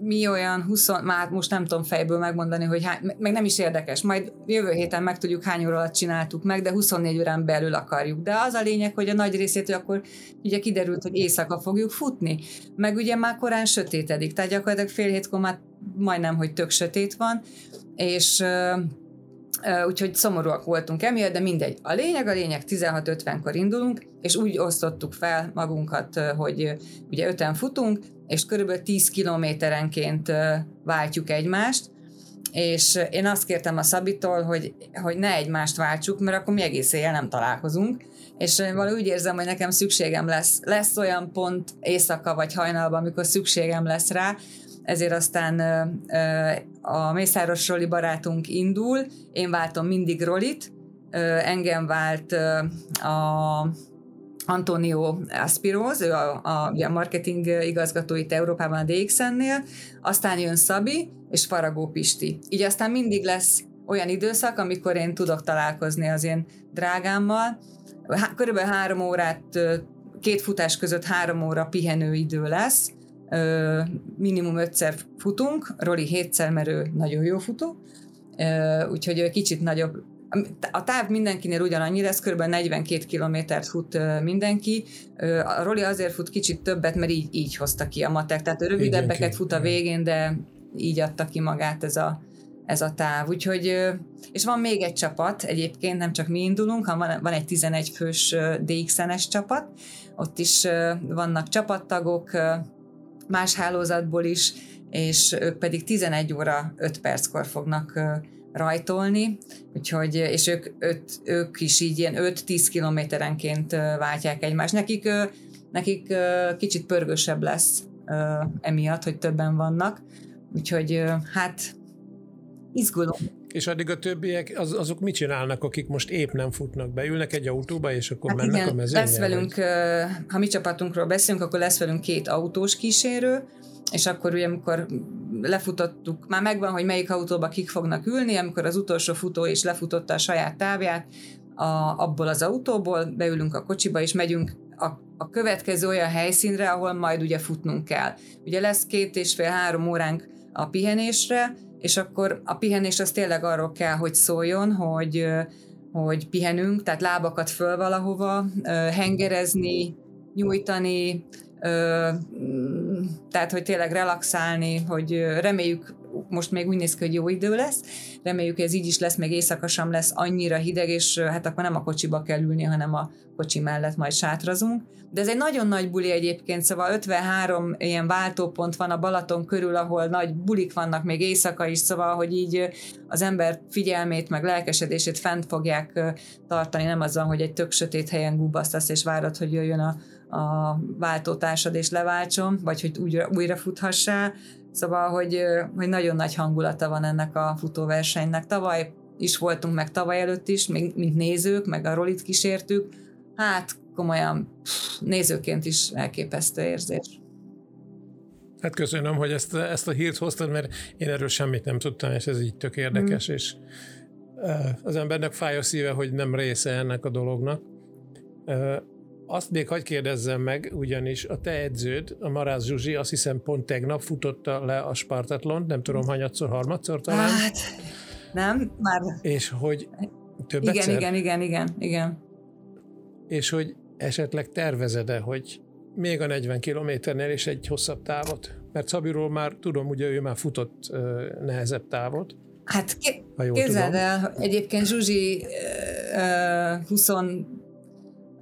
mi olyan 20, már most nem tudom fejből megmondani, hogy hány, meg nem is érdekes, majd jövő héten meg tudjuk hány óra alatt csináltuk meg, de 24 órán belül akarjuk. De az a lényeg, hogy a nagy részét, hogy akkor ugye kiderült, hogy éjszaka fogjuk futni, meg ugye már korán sötétedik, tehát gyakorlatilag fél hétkor már majdnem, hogy tök sötét van, és úgyhogy szomorúak voltunk emiatt, de mindegy. A lényeg, a lényeg 16.50-kor indulunk, és úgy osztottuk fel magunkat, hogy ugye öten futunk, és körülbelül 10 kilométerenként váltjuk egymást, és én azt kértem a Szabitól, hogy, hogy ne egymást váltsuk, mert akkor mi egész éjjel nem találkozunk, és én valahogy úgy érzem, hogy nekem szükségem lesz, lesz olyan pont éjszaka vagy hajnalban, amikor szükségem lesz rá, ezért aztán a Mészáros Roli barátunk indul, én váltom mindig Rolit, engem vált a Antonio Aspiroz, ő a, a, a marketing igazgató itt Európában a DXN-nél, aztán jön Szabi és Faragó Pisti. Így aztán mindig lesz olyan időszak, amikor én tudok találkozni az én drágámmal. Körülbelül három órát, két futás között három óra pihenő idő lesz, minimum ötszer futunk, Roli hétszer, mert ő nagyon jó futó, úgyhogy ő kicsit nagyobb a táv mindenkinél ugyanannyi lesz, kb. 42 kilométert fut mindenki. A Roli azért fut kicsit többet, mert így, így hozta ki a matek. Tehát rövidebbeket fut a végén, de így adta ki magát ez a, ez a táv. Úgyhogy, és van még egy csapat, egyébként nem csak mi indulunk, hanem van, van egy 11 fős DXN-es csapat, ott is vannak csapattagok, más hálózatból is, és ők pedig 11 óra 5 perckor fognak rajtolni, úgyhogy, és ők, öt, ők is így ilyen 5-10 kilométerenként váltják egymást. Nekik, nekik kicsit pörgősebb lesz emiatt, hogy többen vannak, úgyhogy hát izgulom. És addig a többiek, az, azok mit csinálnak, akik most épp nem futnak be? Ülnek egy autóba, és akkor hát mennek igen, a mezőnyel? lesz velünk, vagy? ha mi csapatunkról beszélünk, akkor lesz velünk két autós kísérő, és akkor ugye, amikor lefutottuk, már megvan, hogy melyik autóba kik fognak ülni, amikor az utolsó futó is lefutotta a saját távját, a, abból az autóból beülünk a kocsiba, és megyünk a, a következő olyan helyszínre, ahol majd ugye futnunk kell. Ugye lesz két és fél-három óránk a pihenésre, és akkor a pihenés az tényleg arról kell, hogy szóljon, hogy, hogy pihenünk, tehát lábakat föl valahova, hengerezni, nyújtani, tehát, hogy tényleg relaxálni, hogy reméljük, most még úgy néz ki, hogy jó idő lesz, reméljük, hogy ez így is lesz, még éjszaka sem lesz annyira hideg, és hát akkor nem a kocsiba kell ülni, hanem a kocsi mellett majd sátrazunk. De ez egy nagyon nagy buli egyébként, szóval 53 ilyen váltópont van a Balaton körül, ahol nagy bulik vannak még éjszaka is, szóval, hogy így az ember figyelmét, meg lelkesedését fent fogják tartani, nem azzal, hogy egy tök sötét helyen gubasztasz, és várod, hogy jöjjön a a váltótársad és leváltson, vagy hogy újra, újra futhassál. Szóval, hogy, hogy nagyon nagy hangulata van ennek a futóversenynek. Tavaly is voltunk, meg tavaly előtt is, még, mint nézők, meg a rolit kísértük. Hát komolyan nézőként is elképesztő érzés. Hát köszönöm, hogy ezt, ezt a hírt hoztad, mert én erről semmit nem tudtam, és ez így tök érdekes, mm. és az embernek fáj a szíve, hogy nem része ennek a dolognak. Azt még hagyj kérdezzem meg, ugyanis a te edződ, a Marász Zsuzsi, azt hiszem pont tegnap futotta le a Spartatlon, nem tudom, hanyatszor, harmadszor talán? Hát, nem, már... És hogy több Igen, igen, igen, igen, igen. És hogy esetleg tervezed-e, hogy még a 40 kilométernél is egy hosszabb távot? Mert Szabiról már tudom, ugye ő már futott nehezebb távot. Hát ké- képzeld el, egyébként Zsuzsi uh,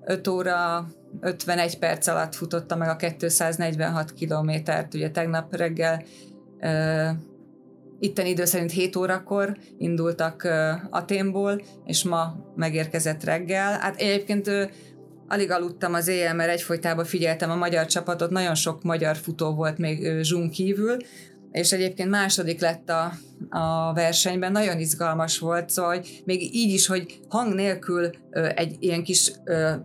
25 óra 51 perc alatt futotta meg a 246 kilométert, ugye tegnap reggel uh, itten idő szerint 7 órakor indultak uh, Aténból, és ma megérkezett reggel. Hát egyébként uh, alig aludtam az éjjel, mert egyfolytában figyeltem a magyar csapatot, nagyon sok magyar futó volt még Zsún kívül, és egyébként második lett a, a versenyben, nagyon izgalmas volt, szóval hogy még így is, hogy hang nélkül egy ilyen kis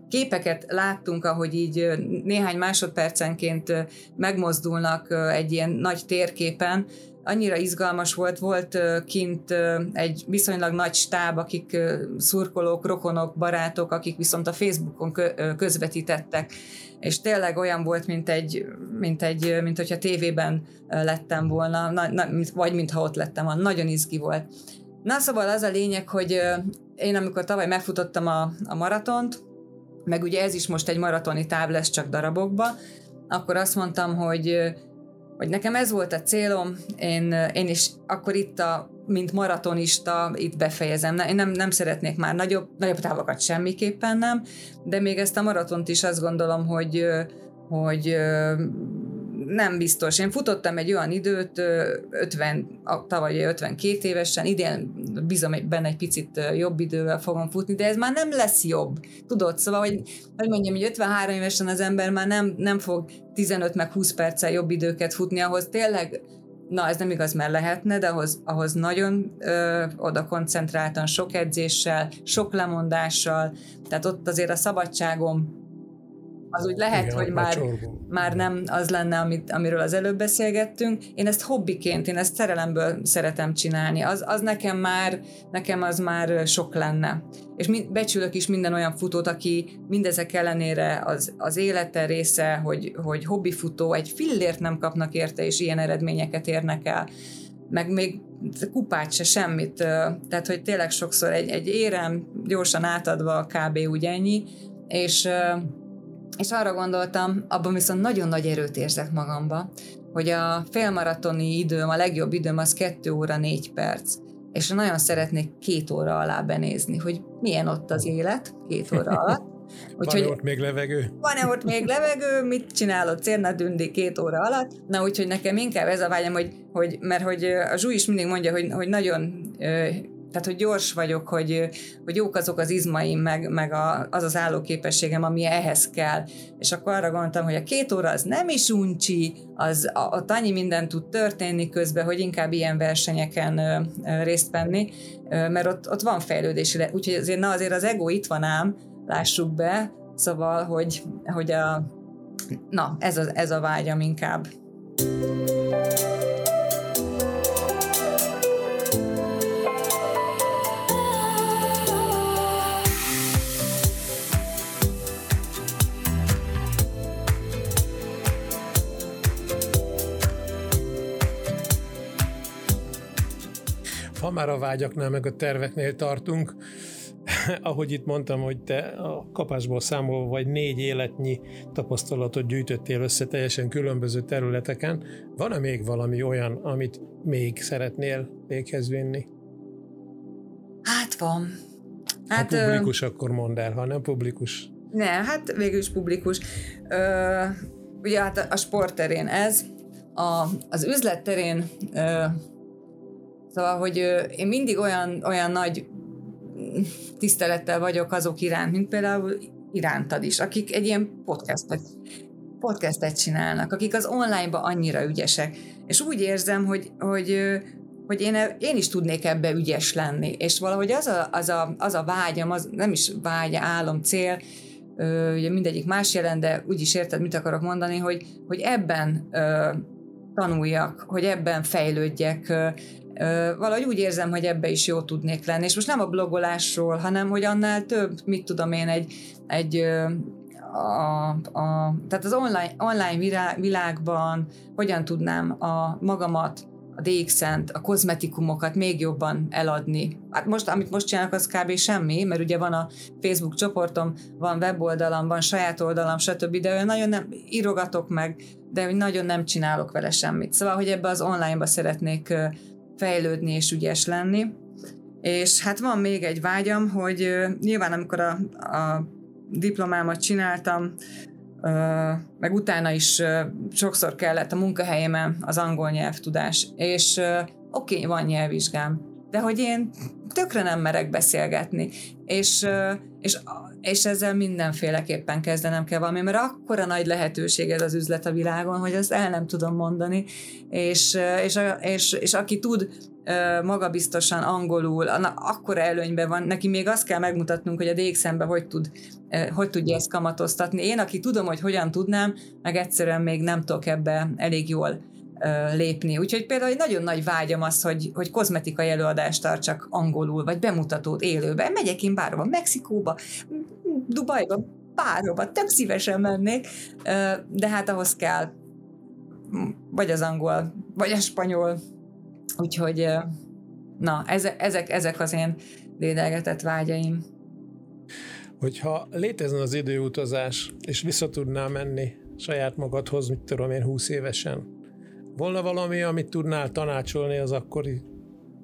képeket láttunk, ahogy így néhány másodpercenként megmozdulnak egy ilyen nagy térképen, annyira izgalmas volt, volt kint egy viszonylag nagy stáb, akik szurkolók, rokonok, barátok, akik viszont a Facebookon közvetítettek, és tényleg olyan volt, mint egy, mint egy, mint hogyha tévében lettem volna, na, na, vagy mintha ott lettem volna, nagyon izgi volt. Na szóval az a lényeg, hogy én amikor tavaly megfutottam a, a maratont, meg ugye ez is most egy maratoni táv lesz csak darabokba, akkor azt mondtam, hogy hogy nekem ez volt a célom, én, én is akkor itt a, mint maratonista itt befejezem. Én nem, nem szeretnék már nagyobb, nagyobb távokat semmiképpen nem, de még ezt a maratont is azt gondolom, hogy, hogy nem biztos. Én futottam egy olyan időt, 50, tavaly 52 évesen, idén bízom benne egy picit jobb idővel fogom futni, de ez már nem lesz jobb. Tudod, szóval, hogy, hogy mondjam, hogy 53 évesen az ember már nem, nem fog 15 meg 20 perccel jobb időket futni, ahhoz tényleg na ez nem igaz, mert lehetne, de ahhoz, ahhoz nagyon ö, oda koncentráltan, sok edzéssel, sok lemondással, tehát ott azért a szabadságom az úgy lehet, Igen, hogy már, már nem az lenne, amit, amiről az előbb beszélgettünk. Én ezt hobbiként, én ezt szerelemből szeretem csinálni. Az, az nekem már, nekem az már sok lenne. És mi, becsülök is minden olyan futót, aki mindezek ellenére az, az élete része, hogy, hogy hobbifutó, egy fillért nem kapnak érte, és ilyen eredményeket érnek el meg még kupát se, semmit. Tehát, hogy tényleg sokszor egy, egy érem gyorsan átadva kb. úgy ennyi, és és arra gondoltam, abban viszont nagyon nagy erőt érzek magamba, hogy a félmaratoni időm, a legjobb időm az 2 óra 4 perc. És nagyon szeretnék két óra alá benézni, hogy milyen ott az élet két óra alatt. Úgyhogy, van-e ott még levegő? Van-e ott még levegő? Mit csinálod Cérna Dündi két óra alatt? Na úgyhogy nekem inkább ez a vágyam, hogy, hogy mert hogy a Zsú is mindig mondja, hogy, hogy nagyon tehát, hogy gyors vagyok, hogy, hogy jók azok az izmaim, meg, meg a, az az állóképességem, ami ehhez kell. És akkor arra gondoltam, hogy a két óra az nem is uncsi, az, ott annyi minden tud történni közben, hogy inkább ilyen versenyeken ö, ö, részt venni, ö, mert ott, ott van fejlődési, úgyhogy azért, na azért az ego itt van ám, lássuk be, szóval, hogy, hogy a, na, ez a, ez a vágyam inkább. Ha már a vágyaknál, meg a terveknél tartunk, ahogy itt mondtam, hogy te a kapásból számolva vagy négy életnyi tapasztalatot gyűjtöttél össze teljesen különböző területeken, van-e még valami olyan, amit még szeretnél véghez vinni? Hát van. Hát, ha publikus, ö... akkor mondd el, ha nem publikus. Ne, hát végül is publikus. Ö, ugye hát a sportterén ez, a, az üzletterén ö, Szóval, hogy én mindig olyan, olyan nagy tisztelettel vagyok azok iránt, mint például irántad is, akik egy ilyen podcastet, podcastet csinálnak, akik az online-ba annyira ügyesek. És úgy érzem, hogy, hogy, hogy én, én is tudnék ebbe ügyes lenni. És valahogy az a, az a, az a vágyam, az nem is vágy, álom, cél, ugye mindegyik más jelent, de úgy is érted, mit akarok mondani, hogy, hogy ebben ö, tanuljak, hogy ebben fejlődjek, valahogy úgy érzem, hogy ebbe is jó tudnék lenni. És most nem a blogolásról, hanem hogy annál több, mit tudom én, egy, egy a, a, tehát az online, online világban hogyan tudnám a magamat a DX-ent, a kozmetikumokat még jobban eladni. Hát most, amit most csinálok, az kb. semmi, mert ugye van a Facebook csoportom, van weboldalam, van saját oldalam, stb., de nagyon nem írogatok meg, de nagyon nem csinálok vele semmit. Szóval, hogy ebbe az online-ba szeretnék fejlődni és ügyes lenni. És hát van még egy vágyam, hogy nyilván amikor a, a diplomámat csináltam, meg utána is sokszor kellett a munkahelyemen az angol nyelvtudás, és oké, okay, van nyelvvizsgám, de hogy én tökre nem merek beszélgetni, és, és, és ezzel mindenféleképpen kezdenem kell valami, mert akkora nagy lehetőség ez az üzlet a világon, hogy azt el nem tudom mondani, és, és, és, és aki tud magabiztosan angolul, akkor előnyben van, neki még azt kell megmutatnunk, hogy a DXM-be hogy, tud, hogy tudja ezt kamatoztatni. Én, aki tudom, hogy hogyan tudnám, meg egyszerűen még nem tudok ebbe elég jól lépni. Úgyhogy például egy nagyon nagy vágyam az, hogy, hogy kozmetikai előadást tartsak angolul, vagy bemutatót élőben. Megyek én bárhova, Mexikóba, Dubajba, bárhova, tök szívesen mennék, de hát ahhoz kell vagy az angol, vagy a spanyol, Úgyhogy na, ezek, ezek az én dédelgetett vágyaim. Hogyha létezne az időutazás, és vissza tudnál menni saját magadhoz, mit tudom én, húsz évesen, volna valami, amit tudnál tanácsolni az akkori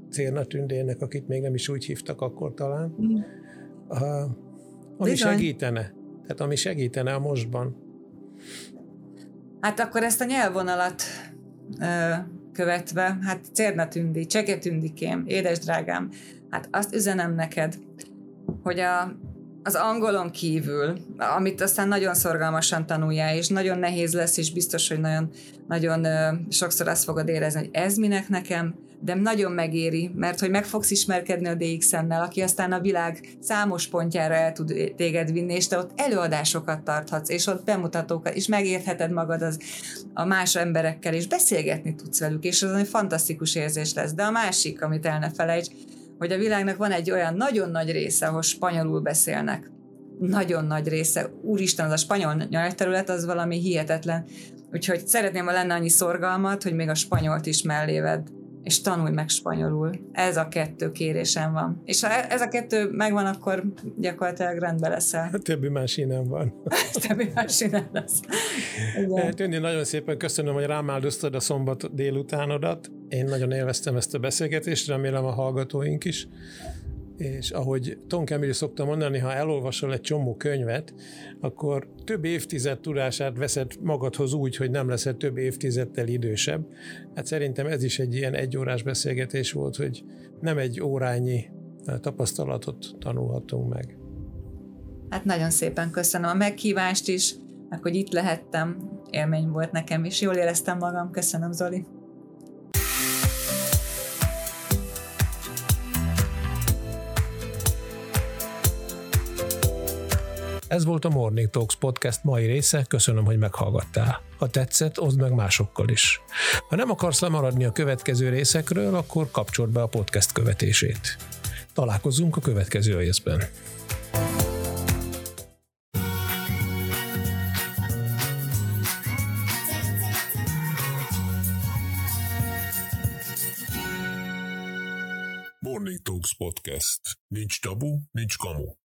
Cérna Tündének, akit még nem is úgy hívtak akkor talán, mm. uh, ami Bizony. segítene, tehát ami segítene a mostban. Hát akkor ezt a nyelvvonalat követve, hát Cérna Tündi, Csege Tündikém, édes drágám, hát azt üzenem neked, hogy a, az angolon kívül, amit aztán nagyon szorgalmasan tanuljál, és nagyon nehéz lesz, és biztos, hogy nagyon, nagyon sokszor azt fogod érezni, hogy ez minek nekem, de nagyon megéri, mert hogy meg fogsz ismerkedni a DXN-nel, aki aztán a világ számos pontjára el tud téged vinni, és te ott előadásokat tarthatsz, és ott bemutatókat, és megértheted magad az, a más emberekkel, és beszélgetni tudsz velük, és az egy fantasztikus érzés lesz. De a másik, amit el ne felejts, hogy a világnak van egy olyan nagyon nagy része, ahol spanyolul beszélnek. Nagyon nagy része. Úristen, az a spanyol nyelvterület az valami hihetetlen. Úgyhogy szeretném, ha lenne annyi szorgalmat, hogy még a spanyolt is melléved és tanulj meg spanyolul. Ez a kettő kérésem van. És ha ez a kettő megvan, akkor gyakorlatilag rendben leszel. A többi más innen van. a többi más innen lesz. Tűnni, nagyon szépen köszönöm, hogy rám áldoztad a szombat délutánodat. Én nagyon élveztem ezt a beszélgetést, remélem a hallgatóink is és ahogy Tonk Emily szokta mondani, ha elolvasol egy csomó könyvet, akkor több évtized tudását veszed magadhoz úgy, hogy nem leszel több évtizeddel idősebb. Hát szerintem ez is egy ilyen egyórás beszélgetés volt, hogy nem egy órányi tapasztalatot tanulhatunk meg. Hát nagyon szépen köszönöm a meghívást is, meg hogy itt lehettem, élmény volt nekem is, jól éreztem magam, köszönöm Zoli. Ez volt a Morning Talks podcast mai része, köszönöm, hogy meghallgattál. Ha tetszett, oszd meg másokkal is. Ha nem akarsz lemaradni a következő részekről, akkor kapcsold be a podcast követését. Találkozunk a következő részben. Morning Talks Podcast. Nincs tabu, nincs kamu.